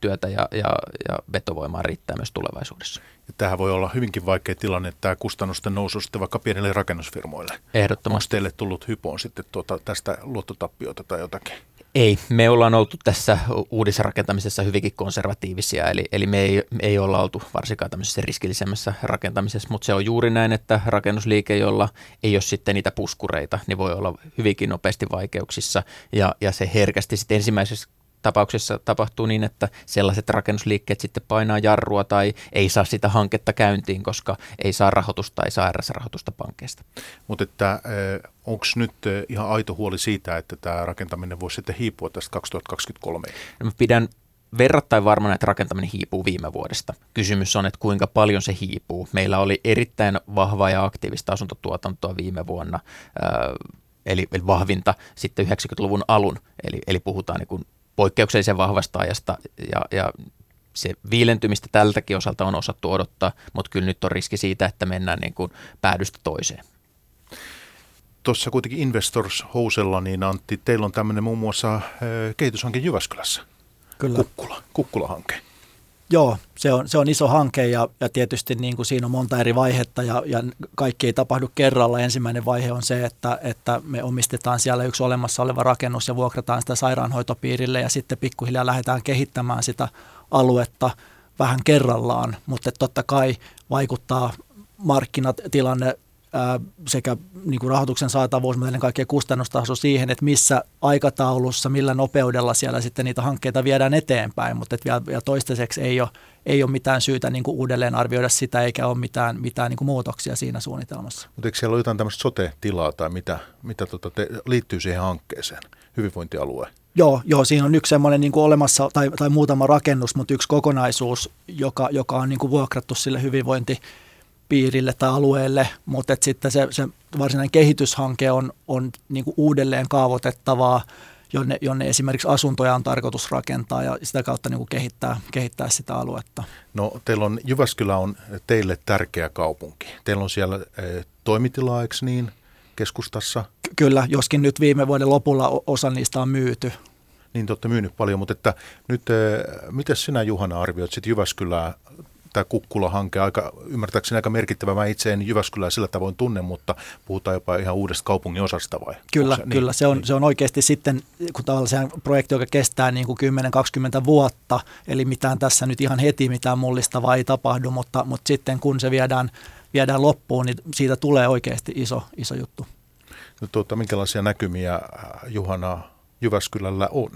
Speaker 4: työtä ja, ja, ja vetovoimaa riittää myös tulevaisuudessa.
Speaker 3: Ja tämähän voi olla hyvinkin vaikea tilanne, tämä kustannusten nousu sitten vaikka pienille rakennusfirmoille.
Speaker 4: Ehdottomasti.
Speaker 3: Onko teille tullut hypoon sitten tuota, tästä luottotappiota tai jotakin?
Speaker 4: Ei, me ollaan oltu tässä uudisrakentamisessa hyvinkin konservatiivisia, eli, eli me, ei, me ei olla oltu varsinkaan tämmöisessä riskillisemmässä rakentamisessa, mutta se on juuri näin, että rakennusliike, jolla ei ole sitten niitä puskureita, niin voi olla hyvinkin nopeasti vaikeuksissa, ja, ja se herkästi sitten ensimmäisessä tapauksessa tapahtuu niin, että sellaiset rakennusliikkeet sitten painaa jarrua tai ei saa sitä hanketta käyntiin, koska ei saa rahoitusta, ei saa RS-rahoitusta pankkeista.
Speaker 3: Mutta että eh, onko nyt eh, ihan aito huoli siitä, että tämä rakentaminen voisi sitten hiipua tästä 2023?
Speaker 4: No mä pidän verrattain varmana, että rakentaminen hiipuu viime vuodesta. Kysymys on, että kuinka paljon se hiipuu. Meillä oli erittäin vahvaa ja aktiivista asuntotuotantoa viime vuonna, eli vahvinta sitten 90-luvun alun, eli, eli puhutaan niin kuin poikkeuksellisen vahvasta ajasta ja, ja se viilentymistä tältäkin osalta on osattu odottaa, mutta kyllä nyt on riski siitä, että mennään niin kuin päädystä toiseen.
Speaker 3: Tuossa kuitenkin Investors Housella, niin Antti, teillä on tämmöinen muun muassa kehityshanke Jyväskylässä.
Speaker 1: Kyllä.
Speaker 3: Kukkula, Kukkula-hanke.
Speaker 1: Joo, se on, se on iso hanke ja, ja tietysti niin kuin siinä on monta eri vaihetta ja, ja kaikki ei tapahdu kerralla. Ensimmäinen vaihe on se, että, että me omistetaan siellä yksi olemassa oleva rakennus ja vuokrataan sitä sairaanhoitopiirille ja sitten pikkuhiljaa lähdetään kehittämään sitä aluetta vähän kerrallaan, mutta totta kai vaikuttaa markkinatilanne sekä niin kuin rahoituksen saatavuus, mutta ennen kaikkea kustannustaso siihen, että missä aikataulussa, millä nopeudella siellä sitten niitä hankkeita viedään eteenpäin, mutta et vielä, vielä toistaiseksi ei ole, ei ole mitään syytä niin kuin uudelleen arvioida sitä, eikä ole mitään, mitään niin kuin muutoksia siinä suunnitelmassa.
Speaker 3: Mutta eikö siellä ole jotain tämmöistä sote-tilaa tai mitä, mitä tota te, liittyy siihen hankkeeseen, hyvinvointialueen?
Speaker 1: Joo, joo, siinä on yksi semmoinen niin kuin olemassa, tai, tai muutama rakennus, mutta yksi kokonaisuus, joka, joka on niin kuin vuokrattu sille hyvinvointi piirille tai alueelle, mutta sitten se, se varsinainen kehityshanke on, on niin kuin uudelleen kaavoitettavaa jonne, jonne esimerkiksi asuntoja on tarkoitus rakentaa ja sitä kautta niin kuin kehittää, kehittää sitä aluetta.
Speaker 3: No teillä on, Jyväskylä on teille tärkeä kaupunki. Teillä on siellä e, toimitilaa, eikö niin, keskustassa?
Speaker 1: Ky- kyllä, joskin nyt viime vuoden lopulla osa niistä on myyty.
Speaker 3: Niin te olette myynyt paljon, mutta että nyt, e, miten sinä Juhana arvioit sitten Jyväskylää tämä Kukkula-hanke aika, ymmärtääkseni aika merkittävä. Mä itse en Jyväskylää sillä tavoin tunne, mutta puhutaan jopa ihan uudesta kaupungin osasta vai?
Speaker 1: Kyllä, se, kyllä. Niin, se, on, niin. se on oikeasti sitten, kun tavallaan projekti, joka kestää niin kuin 10-20 vuotta, eli mitään tässä nyt ihan heti mitään mullistavaa ei tapahdu, mutta, mutta sitten kun se viedään, viedään loppuun, niin siitä tulee oikeasti iso, iso juttu.
Speaker 3: No, tuota, minkälaisia näkymiä Juhana Jyväskylällä on?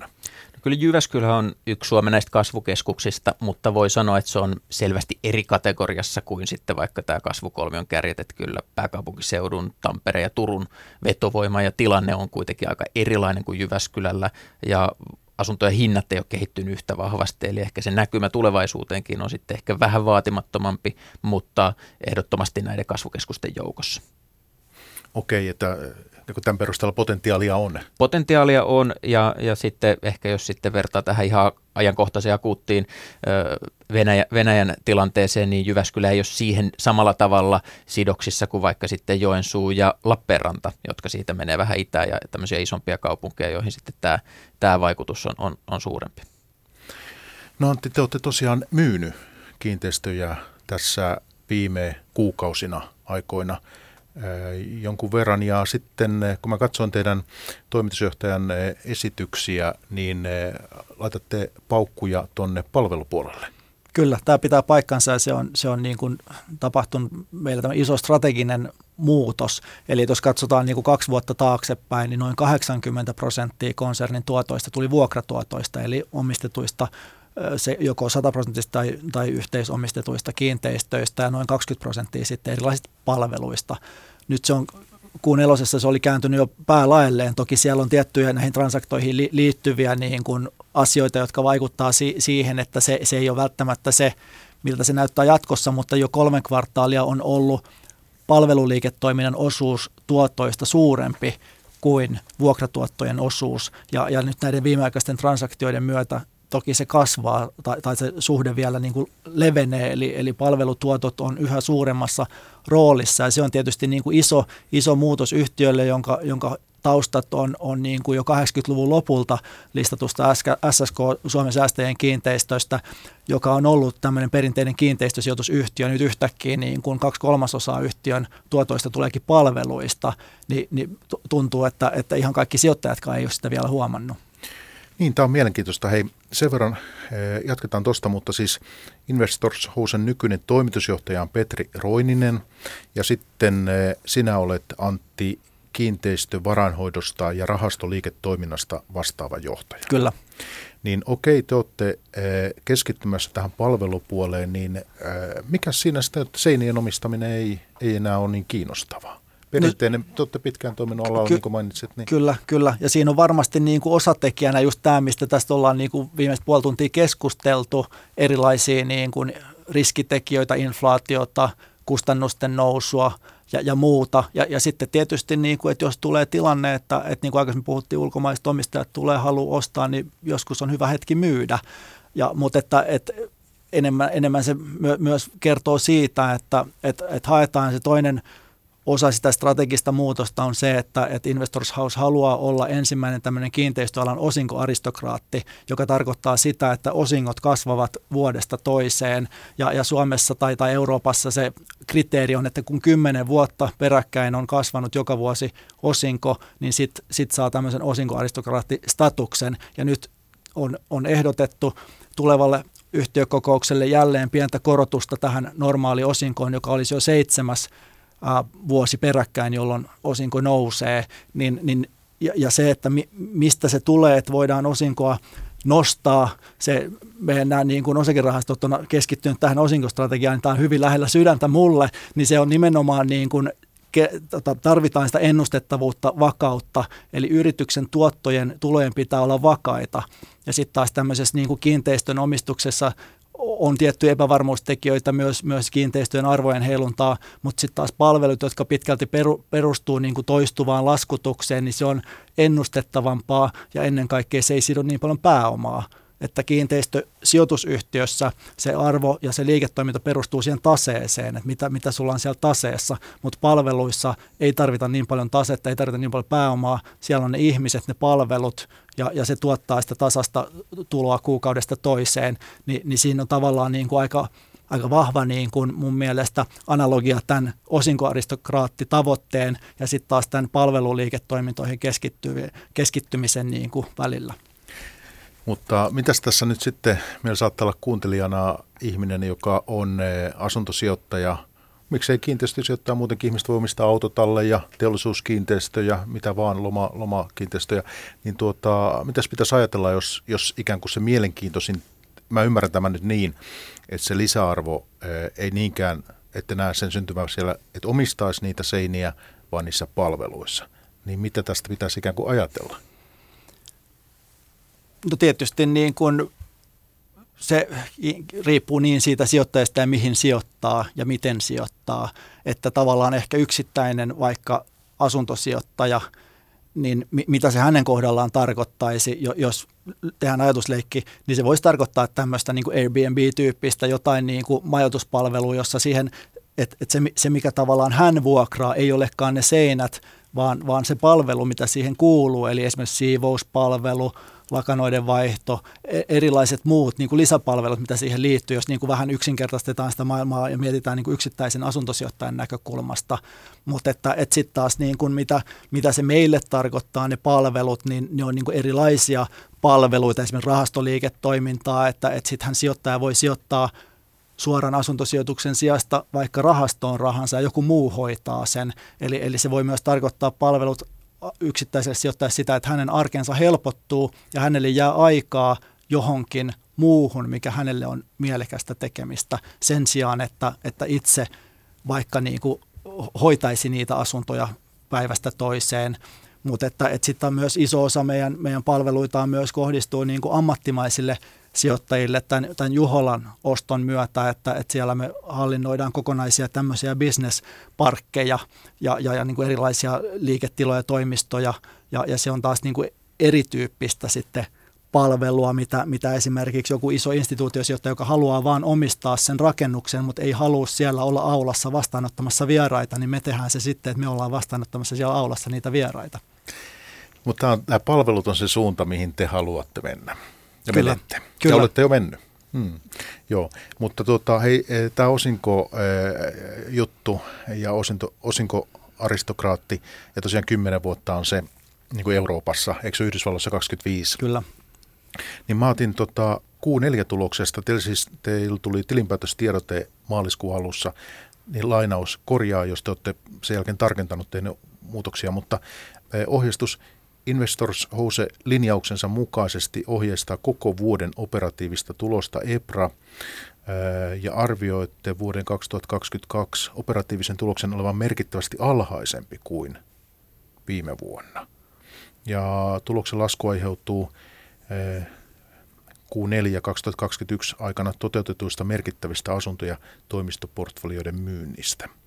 Speaker 4: Kyllä Jyväskylä on yksi Suomen näistä kasvukeskuksista, mutta voi sanoa, että se on selvästi eri kategoriassa kuin sitten vaikka tämä kasvukolmion kärjet, että kyllä pääkaupunkiseudun, Tampereen ja Turun vetovoima ja tilanne on kuitenkin aika erilainen kuin Jyväskylällä ja asuntojen hinnat ei ole kehittynyt yhtä vahvasti, eli ehkä se näkymä tulevaisuuteenkin on sitten ehkä vähän vaatimattomampi, mutta ehdottomasti näiden kasvukeskusten joukossa.
Speaker 3: Okei, että niin tämän perusteella potentiaalia on.
Speaker 4: Potentiaalia on ja, ja sitten ehkä jos sitten vertaa tähän ihan ajankohtaiseen akuuttiin Venäjä, Venäjän tilanteeseen, niin Jyväskylä ei ole siihen samalla tavalla sidoksissa kuin vaikka sitten Joensuu ja Lappeenranta, jotka siitä menee vähän itään ja tämmöisiä isompia kaupunkeja, joihin sitten tämä, tämä vaikutus on, on, on suurempi.
Speaker 3: No Antti, te olette tosiaan myynyt kiinteistöjä tässä viime kuukausina aikoina – jonkun verran. Ja sitten kun mä katson teidän toimitusjohtajan esityksiä, niin laitatte paukkuja tuonne palvelupuolelle.
Speaker 1: Kyllä, tämä pitää paikkansa ja se on, se on niin kuin tapahtunut meillä tämä iso strateginen muutos. Eli jos katsotaan niin kuin kaksi vuotta taaksepäin, niin noin 80 prosenttia konsernin tuotoista tuli vuokratuotoista, eli omistetuista se joko 100 prosentista tai, tai yhteisomistetuista kiinteistöistä ja noin 20 prosenttia sitten erilaisista palveluista. Nyt se on kuun elosessa se oli kääntynyt jo päälaelleen. Toki siellä on tiettyjä näihin transaktoihin li, liittyviä niin kuin asioita, jotka vaikuttaa si, siihen, että se, se ei ole välttämättä se, miltä se näyttää jatkossa, mutta jo kolme kvartaalia on ollut palveluliiketoiminnan osuus tuottoista suurempi kuin vuokratuottojen osuus. Ja, ja nyt näiden viimeaikaisten transaktioiden myötä toki se kasvaa tai, tai se suhde vielä niin kuin levenee, eli, eli palvelutuotot on yhä suuremmassa roolissa ja se on tietysti niin kuin iso, iso muutos yhtiölle, jonka, jonka taustat on, on niin kuin jo 80-luvun lopulta listatusta SSK Suomen säästäjien kiinteistöistä, joka on ollut tämmöinen perinteinen kiinteistösijoitusyhtiö. Nyt yhtäkkiä niin kuin kaksi kolmasosaa yhtiön tuotoista tuleekin palveluista, niin, niin tuntuu, että, että ihan kaikki sijoittajatkaan ei ole sitä vielä huomannut.
Speaker 3: Niin, tämä on mielenkiintoista. Hei, sen verran eh, jatketaan tuosta, mutta siis Investors Housen nykyinen toimitusjohtaja on Petri Roininen ja sitten eh, sinä olet Antti kiinteistö varainhoidosta ja rahastoliiketoiminnasta vastaava johtaja.
Speaker 1: Kyllä.
Speaker 3: Niin okei, te olette eh, keskittymässä tähän palvelupuoleen, niin mikä siinä sitä, että seinien omistaminen ei, ei enää ole niin kiinnostavaa? Perinteinen, no, te olette pitkään toiminut alalla, ky- niin kuin mainitsit. Niin.
Speaker 1: Kyllä, kyllä. Ja siinä on varmasti niin kuin osatekijänä just tämä, mistä tästä ollaan niin kuin viimeiset puoli tuntia keskusteltu, erilaisia niin kuin riskitekijöitä, inflaatiota, kustannusten nousua ja, ja muuta. Ja, ja sitten tietysti, niin kuin, että jos tulee tilanne, että, että niin kuin aikaisemmin puhuttiin, ulkomaiset omistajat tulee halu ostaa, niin joskus on hyvä hetki myydä. Ja, mutta että, että enemmän, enemmän se my, myös kertoo siitä, että, että, että haetaan se toinen – osa sitä strategista muutosta on se, että, että Investors House haluaa olla ensimmäinen tämmöinen kiinteistöalan osinkoaristokraatti, joka tarkoittaa sitä, että osingot kasvavat vuodesta toiseen. Ja, ja Suomessa tai, tai Euroopassa se kriteeri on, että kun kymmenen vuotta peräkkäin on kasvanut joka vuosi osinko, niin sitten sit saa tämmöisen osinkoaristokraattistatuksen. Ja nyt on, on ehdotettu tulevalle yhtiökokoukselle jälleen pientä korotusta tähän normaali osinkoon, joka olisi jo seitsemäs vuosi peräkkäin, jolloin osinko nousee, niin, niin ja, ja se, että mi, mistä se tulee, että voidaan osinkoa nostaa. Se, meidän nämä niin kuin osakirahastot on keskittynyt tähän osinkostrategiaan, niin tämä on hyvin lähellä sydäntä mulle, niin se on nimenomaan niin kuin tota, tarvitaan sitä ennustettavuutta, vakautta, eli yrityksen tuottojen, tulojen pitää olla vakaita. Ja sitten taas tämmöisessä niin kuin kiinteistön omistuksessa on tiettyjä epävarmuustekijöitä myös, myös kiinteistöjen arvojen heiluntaa, mutta sitten taas palvelut, jotka pitkälti peru, perustuu niin kuin toistuvaan laskutukseen, niin se on ennustettavampaa ja ennen kaikkea se ei sido niin paljon pääomaa. Että kiinteistösijoitusyhtiössä se arvo ja se liiketoiminta perustuu siihen taseeseen, että mitä, mitä sulla on siellä taseessa, mutta palveluissa ei tarvita niin paljon tasetta, ei tarvita niin paljon pääomaa, siellä on ne ihmiset, ne palvelut ja, ja se tuottaa sitä tasasta tuloa kuukaudesta toiseen, Ni, niin siinä on tavallaan niin kuin aika, aika vahva niin kuin mun mielestä analogia tämän osinkoaristokraattitavoitteen ja sitten taas tämän palveluliiketoimintoihin keskittymisen niin kuin välillä.
Speaker 3: Mutta mitäs tässä nyt sitten, meillä saattaa olla kuuntelijana ihminen, joka on eh, asuntosijoittaja, miksei kiinteistösijoittaja muutenkin ihmiset voi omistaa autotalleja, teollisuuskiinteistöjä, mitä vaan, loma, lomakiinteistöjä, niin tuota, mitäs pitäisi ajatella, jos, jos ikään kuin se mielenkiintoisin, mä ymmärrän tämän nyt niin, että se lisäarvo eh, ei niinkään, että näe sen syntymään siellä, että omistaisi niitä seiniä, vaan niissä palveluissa. Niin mitä tästä pitäisi ikään kuin ajatella?
Speaker 1: No tietysti niin kuin se riippuu niin siitä sijoittajasta ja mihin sijoittaa ja miten sijoittaa, että tavallaan ehkä yksittäinen vaikka asuntosijoittaja, niin mitä se hänen kohdallaan tarkoittaisi, jos tehdään ajatusleikki, niin se voisi tarkoittaa tämmöistä niin kuin Airbnb-tyyppistä jotain niin kuin majoituspalvelua, jossa siihen, että, että se, se mikä tavallaan hän vuokraa ei olekaan ne seinät, vaan, vaan se palvelu, mitä siihen kuuluu, eli esimerkiksi siivouspalvelu, lakanoiden vaihto, e- erilaiset muut niin kuin lisäpalvelut, mitä siihen liittyy, jos niin kuin vähän yksinkertaistetaan sitä maailmaa ja mietitään niin kuin yksittäisen asuntosijoittajan näkökulmasta. Mutta että, että sitten taas niin kuin mitä, mitä se meille tarkoittaa, ne palvelut, niin ne on niin kuin erilaisia palveluita, esimerkiksi rahastoliiketoimintaa, että, että sittenhän sijoittaja voi sijoittaa suoran asuntosijoituksen sijasta vaikka rahastoon rahansa ja joku muu hoitaa sen. Eli, eli se voi myös tarkoittaa palvelut yksittäiselle sijoittajalle sitä, että hänen arkensa helpottuu ja hänelle jää aikaa johonkin muuhun, mikä hänelle on mielekästä tekemistä sen sijaan, että, että itse vaikka niin kuin hoitaisi niitä asuntoja päivästä toiseen. Mutta että, että sitten myös iso osa meidän, meidän palveluita myös kohdistuu niin kuin ammattimaisille sijoittajille tämän, tämän Juholan oston myötä, että, että siellä me hallinnoidaan kokonaisia tämmöisiä bisnesparkkeja ja, ja, ja niin kuin erilaisia liiketiloja, toimistoja ja, ja se on taas niin kuin erityyppistä sitten palvelua, mitä, mitä esimerkiksi joku iso instituutiosijoittaja, joka haluaa vaan omistaa sen rakennuksen, mutta ei halua siellä olla aulassa vastaanottamassa vieraita, niin me tehdään se sitten, että me ollaan vastaanottamassa siellä aulassa niitä vieraita.
Speaker 3: Mutta nämä palvelut on se suunta, mihin te haluatte mennä. Ja
Speaker 1: Kyllä.
Speaker 3: menette. Kyllä. Ja olette jo mennyt. Hmm. Joo, mutta tuota, hei, e, tämä osinko-juttu e, ja osinto, osinkoaristokraatti, ja tosiaan 10 vuotta on se niin kuin Euroopassa, eikö Yhdysvalloissa 25?
Speaker 1: Kyllä.
Speaker 3: Niin mä otin tota Q4-tuloksesta, teillä, siis, teillä tuli tilinpäätöstiedote maaliskuun alussa, niin lainaus korjaa, jos te olette sen jälkeen tarkentanut tehnyt muutoksia, mutta e, ohjeistus Investors House linjauksensa mukaisesti ohjeistaa koko vuoden operatiivista tulosta EPRA ja arvioitte vuoden 2022 operatiivisen tuloksen olevan merkittävästi alhaisempi kuin viime vuonna. Ja tuloksen lasku aiheutuu Q4 2021 aikana toteutetuista merkittävistä asunto- ja toimistoportfolioiden myynnistä –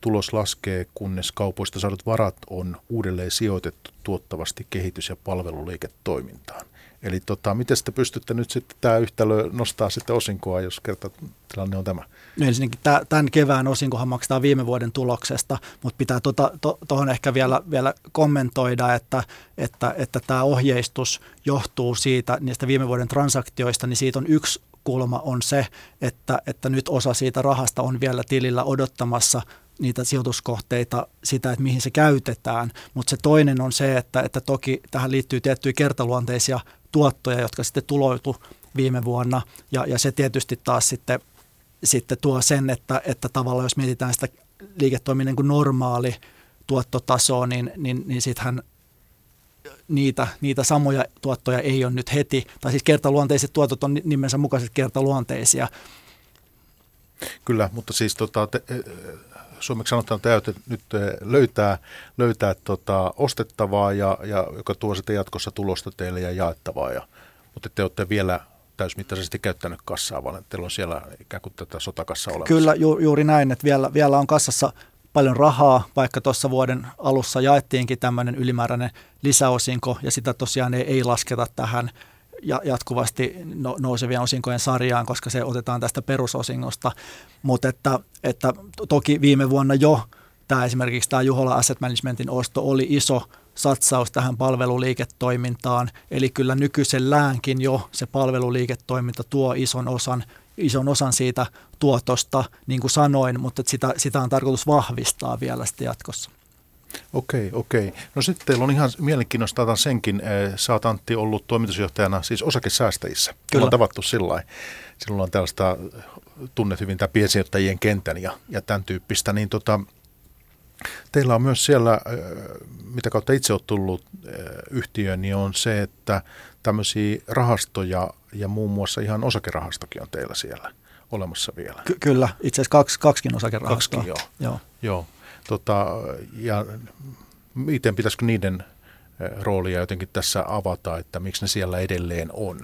Speaker 3: tulos laskee, kunnes kaupoista saadut varat on uudelleen sijoitettu tuottavasti kehitys- ja palveluliiketoimintaan. Eli tota, miten te pystytte nyt sitten tämä yhtälö nostaa sitten osinkoa, jos kerta tilanne on tämä?
Speaker 1: No ensinnäkin tämän kevään osinkohan maksetaan viime vuoden tuloksesta, mutta pitää tuohon to, to, ehkä vielä, vielä kommentoida, että, että, että tämä ohjeistus johtuu siitä niistä viime vuoden transaktioista, niin siitä on yksi kulma on se, että, että nyt osa siitä rahasta on vielä tilillä odottamassa niitä sijoituskohteita, sitä, että mihin se käytetään. Mutta se toinen on se, että, että toki tähän liittyy tiettyjä kertaluonteisia tuottoja, jotka sitten tuloitu viime vuonna. Ja, ja se tietysti taas sitten, sitten tuo sen, että, että tavallaan jos mietitään sitä liiketoiminnan kuin normaali tuottotasoa, niin, niin, niin sittenhän niitä, niitä samoja tuottoja ei ole nyt heti, tai siis kertaluonteiset tuotot on nimensä mukaiset kertaluonteisia.
Speaker 3: Kyllä, mutta siis tota, te, e, suomeksi sanotaan, täytyy nyt e, löytää, löytää tota, ostettavaa, ja, ja, joka tuo sitten jatkossa tulosta teille ja jaettavaa. Ja, mutta te olette vielä täysmittaisesti käyttänyt kassaa, vaan teillä on siellä ikään kuin tätä sotakassa olemassa.
Speaker 1: Kyllä, ju, juuri näin, että vielä, vielä on kassassa paljon rahaa, vaikka tuossa vuoden alussa jaettiinkin tämmöinen ylimääräinen lisäosinko, ja sitä tosiaan ei, ei lasketa tähän ja jatkuvasti no, nousevien osinkojen sarjaan, koska se otetaan tästä perusosingosta. Mutta että, että toki viime vuonna jo tämä esimerkiksi tämä Juhola Asset Managementin osto oli iso satsaus tähän palveluliiketoimintaan. Eli kyllä nykyiselläänkin jo se palveluliiketoiminta tuo ison osan, ison osan siitä tuotosta, niin kuin sanoin, mutta sitä, sitä on tarkoitus vahvistaa vielä sitten jatkossa.
Speaker 3: Okei, okei. No sitten teillä on ihan mielenkiinnosta senkin. Eh, sä oot Antti ollut toimitusjohtajana siis osakesäästäjissä. Kyllä. On tavattu sillä Silloin on tällaista, tunnet hyvin tämä piensijoittajien kentän ja, ja tämän tyyppistä. Niin tota, teillä on myös siellä, eh, mitä kautta itse olet tullut eh, yhtiöön, niin on se, että tämmöisiä rahastoja ja muun muassa ihan osakerahastokin on teillä siellä olemassa vielä.
Speaker 1: Ky- kyllä, itse asiassa kaksi, kaksikin osakerahastoa.
Speaker 3: Kaksikin, joo. joo. joo. Tota, ja miten pitäisikö niiden roolia jotenkin tässä avata, että miksi ne siellä edelleen on?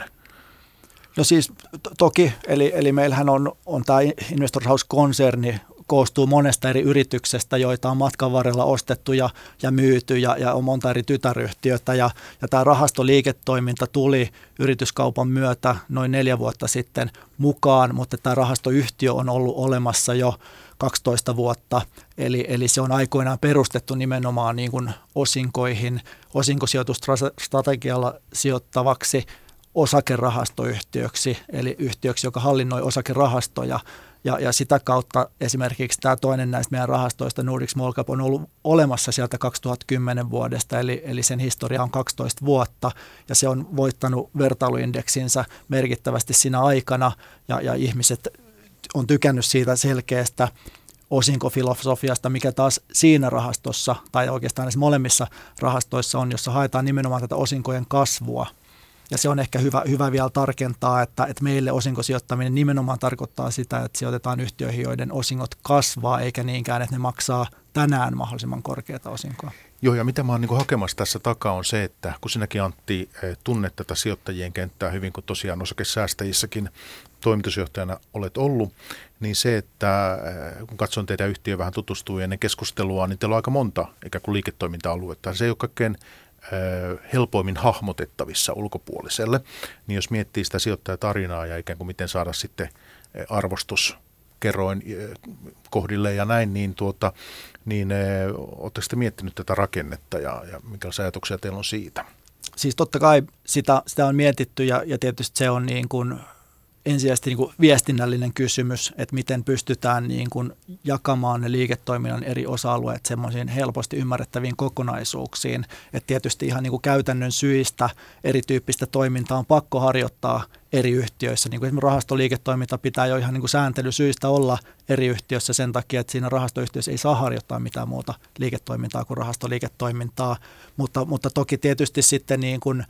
Speaker 1: No siis to- toki, eli, eli meillähän on, on tämä Investor House-konserni, koostuu monesta eri yrityksestä, joita on matkan varrella ostettu ja, ja myyty ja, ja on monta eri tytäryhtiötä. Ja, ja tämä rahastoliiketoiminta tuli yrityskaupan myötä noin neljä vuotta sitten mukaan, mutta tämä rahastoyhtiö on ollut olemassa jo 12 vuotta. Eli, eli se on aikoinaan perustettu nimenomaan niin kuin osinkoihin, osinkosijoitustrategialla sijoittavaksi osakerahastoyhtiöksi, eli yhtiöksi, joka hallinnoi osakerahastoja. Ja, ja sitä kautta esimerkiksi tämä toinen näistä meidän rahastoista, Nordic Small Cap, on ollut olemassa sieltä 2010 vuodesta, eli, eli sen historia on 12 vuotta, ja se on voittanut vertailuindeksinsä merkittävästi siinä aikana, ja, ja ihmiset on tykännyt siitä selkeästä osinkofilosofiasta, mikä taas siinä rahastossa, tai oikeastaan näissä molemmissa rahastoissa on, jossa haetaan nimenomaan tätä osinkojen kasvua. Ja se on ehkä hyvä, hyvä vielä tarkentaa, että, että meille osinkosijoittaminen nimenomaan tarkoittaa sitä, että sijoitetaan yhtiöihin, joiden osingot kasvaa, eikä niinkään, että ne maksaa tänään mahdollisimman korkeata osinkoa.
Speaker 3: Joo, ja mitä mä oon niin hakemassa tässä takaa on se, että kun sinäkin Antti eh, tunnet tätä sijoittajien kenttää hyvin, kun tosiaan osakesäästäjissäkin toimitusjohtajana olet ollut, niin se, että eh, kun katson teidän yhtiö vähän tutustuu ennen keskustelua, niin teillä on aika monta ikään kuin liiketoiminta-aluetta. Se ei ole kaikkein helpoimmin hahmotettavissa ulkopuoliselle, niin jos miettii sitä sijoittajatarinaa ja ikään kuin miten saada sitten arvostus kerroin kohdille ja näin, niin, tuota, niin oletteko te miettinyt tätä rakennetta ja, ja minkälaisia ajatuksia teillä on siitä?
Speaker 1: Siis totta kai sitä, sitä on mietitty ja, ja tietysti se on niin kuin ensisijaisesti niin kuin viestinnällinen kysymys, että miten pystytään niin kuin jakamaan ne liiketoiminnan eri osa-alueet semmoisiin helposti ymmärrettäviin kokonaisuuksiin. Että tietysti ihan niin kuin käytännön syistä erityyppistä toimintaa on pakko harjoittaa eri yhtiöissä. Niin kuin esimerkiksi rahastoliiketoiminta pitää jo ihan niin kuin sääntelysyistä olla eri yhtiöissä sen takia, että siinä rahastoyhtiössä ei saa harjoittaa mitään muuta liiketoimintaa kuin rahastoliiketoimintaa. Mutta, mutta toki tietysti sitten niin kuin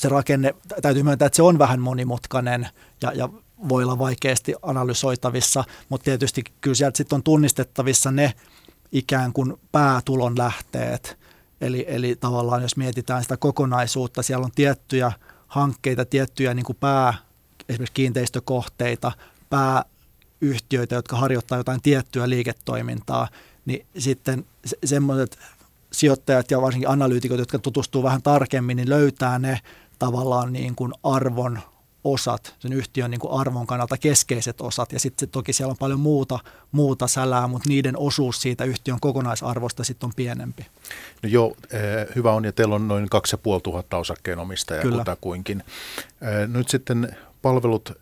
Speaker 1: se rakenne, täytyy myöntää, että se on vähän monimutkainen ja, ja voi olla vaikeasti analysoitavissa, mutta tietysti kyllä sieltä sitten on tunnistettavissa ne ikään kuin päätulon lähteet. Eli, eli tavallaan jos mietitään sitä kokonaisuutta, siellä on tiettyjä hankkeita, tiettyjä niin kuin pää, esimerkiksi kiinteistökohteita, pääyhtiöitä, jotka harjoittaa jotain tiettyä liiketoimintaa, niin sitten semmoiset sijoittajat ja varsinkin analyytikot, jotka tutustuu vähän tarkemmin, niin löytää ne tavallaan niin kuin arvon osat, sen yhtiön niin kuin arvon kannalta keskeiset osat. Ja sitten toki siellä on paljon muuta, muuta sälää, mutta niiden osuus siitä yhtiön kokonaisarvosta sitten on pienempi.
Speaker 3: No joo, eh, hyvä on, ja teillä on noin 2500 osakkeenomistajaa kutakuinkin. Eh, nyt sitten palvelut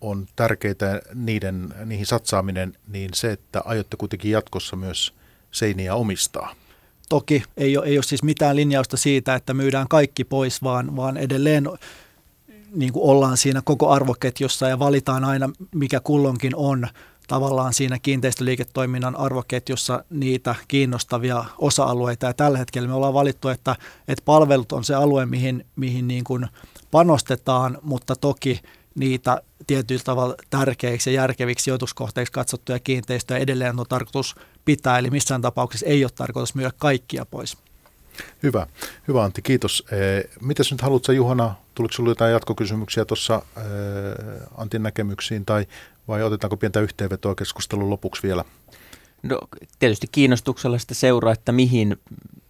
Speaker 3: on tärkeitä, niiden, niihin satsaaminen, niin se, että aiotte kuitenkin jatkossa myös seiniä omistaa –
Speaker 1: Toki ei ole, ei ole siis mitään linjausta siitä, että myydään kaikki pois, vaan, vaan edelleen niin kuin ollaan siinä koko arvoketjussa ja valitaan aina, mikä kullonkin on tavallaan siinä kiinteistöliiketoiminnan arvoketjussa niitä kiinnostavia osa-alueita. Ja tällä hetkellä me ollaan valittu, että, että palvelut on se alue, mihin, mihin niin kuin panostetaan, mutta toki niitä tietyllä tavalla tärkeiksi ja järkeviksi sijoituskohteiksi katsottuja kiinteistöjä edelleen on tarkoitus pitää, eli missään tapauksessa ei ole tarkoitus myydä kaikkia pois.
Speaker 3: Hyvä. Hyvä Antti, kiitos. Mitäs nyt haluatko Juhana, tuliko sinulle jotain jatkokysymyksiä tuossa Antin näkemyksiin tai vai otetaanko pientä yhteenvetoa keskustelun lopuksi vielä?
Speaker 4: No tietysti kiinnostuksella sitä seuraa, että mihin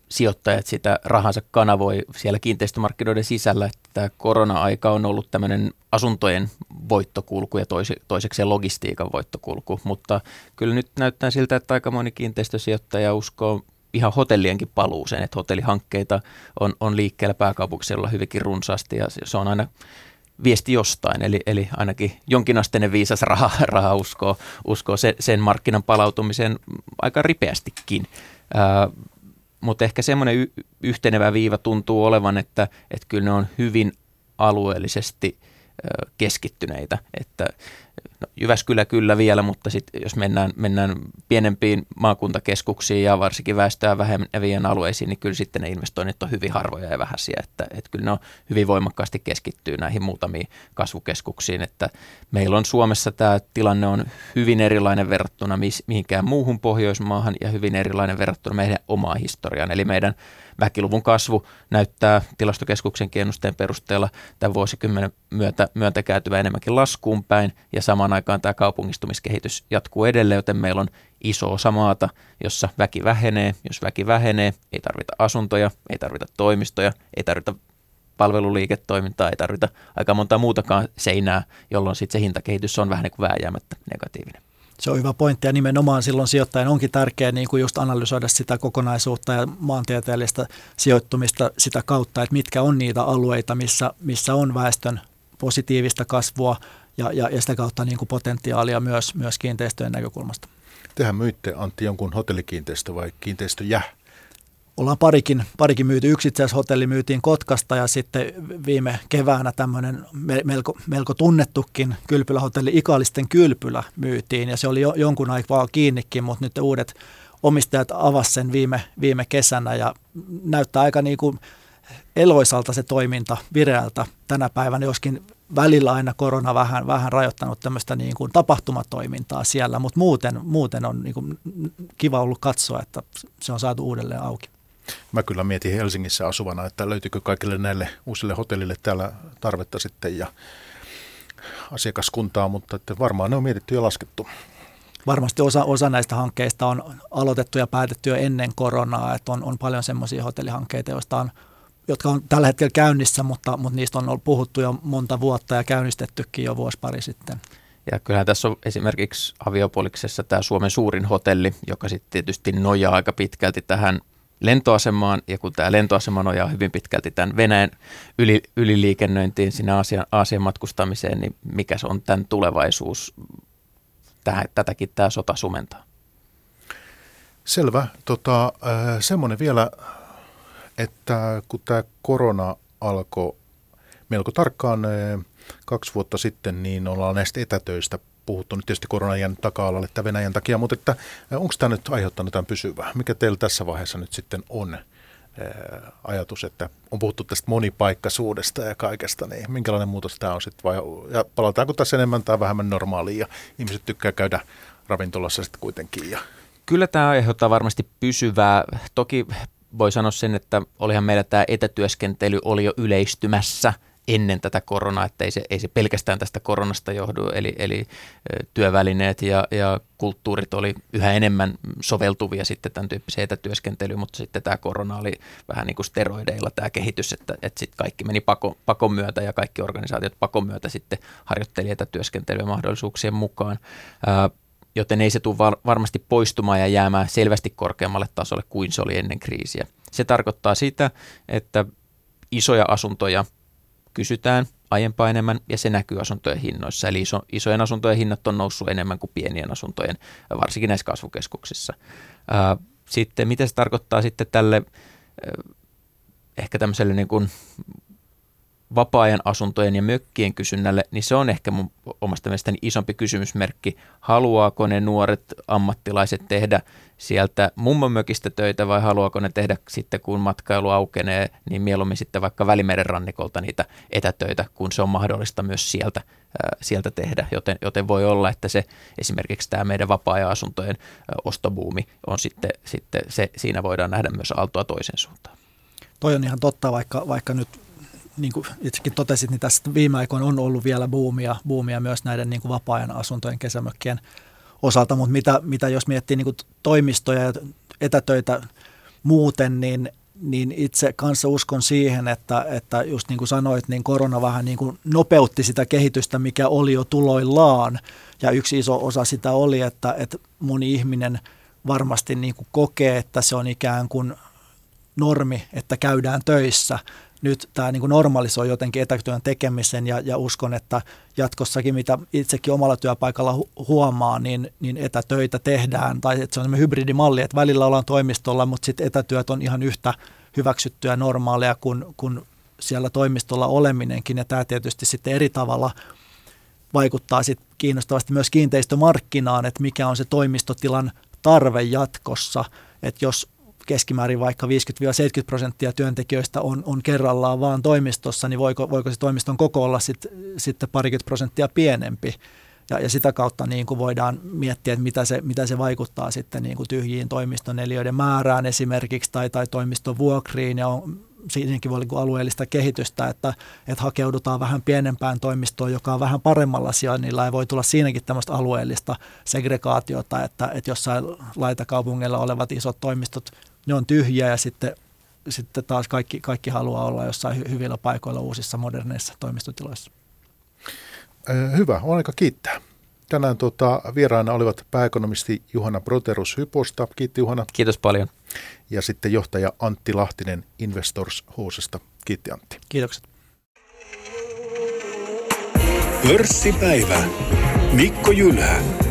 Speaker 4: sijoittajat sitä rahansa kanavoi siellä kiinteistömarkkinoiden sisällä, että tämä korona-aika on ollut tämmöinen asuntojen voittokulku ja toise, toisekseen logistiikan voittokulku, mutta kyllä nyt näyttää siltä, että aika moni kiinteistösijoittaja uskoo ihan hotellienkin paluuseen, että hotellihankkeita on, on liikkeellä pääkaupunkiseudulla hyvinkin runsaasti ja se on aina viesti jostain, eli, eli ainakin jonkinasteinen viisas raha, raha uskoo, uskoo sen, sen markkinan palautumiseen aika ripeästikin. Ää, mutta ehkä semmoinen y- yhtenevä viiva tuntuu olevan, että, että kyllä ne on hyvin alueellisesti keskittyneitä, että No, Jyväskylä kyllä vielä, mutta sit jos mennään, mennään pienempiin maakuntakeskuksiin ja varsinkin väestöä vähemmän alueisiin, niin kyllä sitten ne investoinnit on hyvin harvoja ja vähäisiä. Että, että kyllä ne on hyvin voimakkaasti keskittyy näihin muutamiin kasvukeskuksiin. Että meillä on Suomessa tämä tilanne on hyvin erilainen verrattuna mihinkään muuhun Pohjoismaahan ja hyvin erilainen verrattuna meidän omaan historiaan. Eli meidän väkiluvun kasvu näyttää tilastokeskuksen ennusteen perusteella tämän vuosikymmenen myötä, myötä käytyvä enemmänkin laskuun päin ja samaan aikaan tämä kaupungistumiskehitys jatkuu edelleen, joten meillä on iso osa maata, jossa väki vähenee. Jos väki vähenee, ei tarvita asuntoja, ei tarvita toimistoja, ei tarvita palveluliiketoimintaa, ei tarvita aika monta muutakaan seinää, jolloin sitten se hintakehitys on vähän niin kuin vääjäämättä negatiivinen.
Speaker 1: Se on hyvä pointti ja nimenomaan silloin sijoittajan onkin tärkeää niin kuin just analysoida sitä kokonaisuutta ja maantieteellistä sijoittumista sitä kautta, että mitkä on niitä alueita, missä, missä on väestön positiivista kasvua ja, ja, ja sitä kautta niin kuin potentiaalia myös, myös kiinteistöjen näkökulmasta.
Speaker 3: Tehän myitte Antti jonkun hotellikiinteistö vai kiinteistöjä?
Speaker 1: Ollaan parikin, parikin myyty. Yksi itse asiassa hotelli myytiin Kotkasta ja sitten viime keväänä tämmöinen melko, melko tunnettukin kylpylähotelli Ikalisten kylpylä myytiin ja se oli jo, jonkun aikaa kiinnikin, mutta nyt uudet omistajat avasivat sen viime, viime kesänä ja näyttää aika niin kuin eloisalta se toiminta vireältä tänä päivänä, joskin välillä aina korona vähän, vähän rajoittanut tämmöistä niin kuin tapahtumatoimintaa siellä, mutta muuten, muuten on niin kuin kiva ollut katsoa, että se on saatu uudelleen auki.
Speaker 3: Mä kyllä mietin Helsingissä asuvana, että löytyykö kaikille näille uusille hotellille täällä tarvetta sitten ja asiakaskuntaa, mutta että varmaan ne on mietitty ja laskettu.
Speaker 1: Varmasti osa, osa näistä hankkeista on aloitettu ja päätetty jo ennen koronaa, että on, on paljon semmoisia hotellihankkeita, joista on, jotka on tällä hetkellä käynnissä, mutta, mutta niistä on ollut puhuttu jo monta vuotta ja käynnistettykin jo vuosi pari sitten.
Speaker 4: Ja kyllähän tässä on esimerkiksi aviopoliksessa tämä Suomen suurin hotelli, joka sitten tietysti nojaa aika pitkälti tähän lentoasemaan, ja kun tämä lentoasema nojaa hyvin pitkälti tämän Venäjän yli, yliliikennöintiin sinne Aasian, Aasian matkustamiseen, niin mikä se on tämän tulevaisuus? Tähän, tätäkin tämä sota sumentaa.
Speaker 3: Selvä. Tota, äh, semmoinen vielä, että kun tämä korona alkoi melko tarkkaan äh, kaksi vuotta sitten, niin ollaan näistä etätöistä puhuttu nyt tietysti koronan jäänyt taka-alalle että Venäjän takia, mutta että onko tämä nyt aiheuttanut tämän pysyvää? Mikä teillä tässä vaiheessa nyt sitten on ajatus, että on puhuttu tästä monipaikkaisuudesta ja kaikesta, niin minkälainen muutos tämä on sitten vai ja palataanko tässä enemmän tai vähemmän normaaliin ja ihmiset tykkää käydä ravintolassa sitten kuitenkin? Ja...
Speaker 4: Kyllä tämä aiheuttaa varmasti pysyvää. Toki voi sanoa sen, että olihan meillä tämä etätyöskentely oli jo yleistymässä – ennen tätä koronaa, että ei se, ei se pelkästään tästä koronasta johdu, eli, eli työvälineet ja, ja kulttuurit oli yhä enemmän soveltuvia sitten tämän tyyppiseen etätyöskentelyyn, mutta sitten tämä korona oli vähän niin kuin steroideilla tämä kehitys, että, että sitten kaikki meni pako, pakon myötä ja kaikki organisaatiot pakon myötä sitten harjoitteli etätyöskentelyä mahdollisuuksien mukaan. Joten ei se tule var- varmasti poistumaan ja jäämään selvästi korkeammalle tasolle kuin se oli ennen kriisiä. Se tarkoittaa sitä, että isoja asuntoja – kysytään aiempaa enemmän ja se näkyy asuntojen hinnoissa. Eli iso, isojen asuntojen hinnat on noussut enemmän kuin pienien asuntojen, varsinkin näissä kasvukeskuksissa. Sitten mitä se tarkoittaa sitten tälle ehkä tämmöiselle niin kuin vapaa-ajan asuntojen ja mökkien kysynnälle, niin se on ehkä mun omasta mielestäni isompi kysymysmerkki. Haluaako ne nuoret ammattilaiset tehdä sieltä mökistä töitä vai haluaako ne tehdä sitten, kun matkailu aukenee, niin mieluummin sitten vaikka Välimeren rannikolta niitä etätöitä, kun se on mahdollista myös sieltä, ää, sieltä tehdä. Joten, joten voi olla, että se esimerkiksi tämä meidän vapaa-ajan asuntojen ostobuumi on sitten, sitten se, siinä voidaan nähdä myös aaltoa toisen suuntaan.
Speaker 1: toi on ihan totta, vaikka, vaikka nyt niin kuin itsekin totesit, niin tässä viime aikoina on ollut vielä buumia, buumia myös näiden niin kuin vapaa-ajan asuntojen kesämökkien osalta, mutta mitä, mitä jos miettii niin kuin toimistoja ja etätöitä muuten, niin, niin itse kanssa uskon siihen, että, että just niin kuin sanoit, niin korona vähän niin kuin nopeutti sitä kehitystä, mikä oli jo tuloillaan. Ja yksi iso osa sitä oli, että, että moni ihminen varmasti niin kuin kokee, että se on ikään kuin normi, että käydään töissä – nyt tämä niin kuin normalisoi jotenkin etätyön tekemisen ja, ja uskon, että jatkossakin, mitä itsekin omalla työpaikalla hu- huomaa, niin, niin etätöitä tehdään, tai että se on hybridimalli, että välillä ollaan toimistolla, mutta sitten etätyöt on ihan yhtä hyväksyttyä normaalia kuin, kuin siellä toimistolla oleminenkin, ja tämä tietysti sitten eri tavalla vaikuttaa sitten kiinnostavasti myös kiinteistömarkkinaan, että mikä on se toimistotilan tarve jatkossa, että jos keskimäärin vaikka 50-70 prosenttia työntekijöistä on, on kerrallaan vaan toimistossa, niin voiko, voiko se toimiston koko olla sit, sitten parikymmentä prosenttia pienempi? Ja, ja sitä kautta niin kuin voidaan miettiä, että mitä se, mitä se vaikuttaa sitten niin kuin tyhjiin toimistoneliöiden määrään esimerkiksi tai, tai toimiston vuokriin ja on, siinäkin voi olla alueellista kehitystä, että, että hakeudutaan vähän pienempään toimistoon, joka on vähän paremmalla sijainnilla ja voi tulla siinäkin tämmöistä alueellista segregaatiota, että, että jossain laitakaupungeilla olevat isot toimistot ne on tyhjiä ja sitten, sitten taas kaikki, kaikki haluaa olla jossain hy- hyvillä paikoilla uusissa moderneissa toimistotiloissa.
Speaker 3: Hyvä, on aika kiittää. Tänään tuota, vieraana olivat pääekonomisti Juhana Proterus Hyposta. Kiitti Juhana.
Speaker 4: Kiitos paljon.
Speaker 3: Ja sitten johtaja Antti Lahtinen Investors Housesta. Kiitti Antti.
Speaker 1: Kiitokset.
Speaker 2: Pörssipäivä. Mikko Jylhä.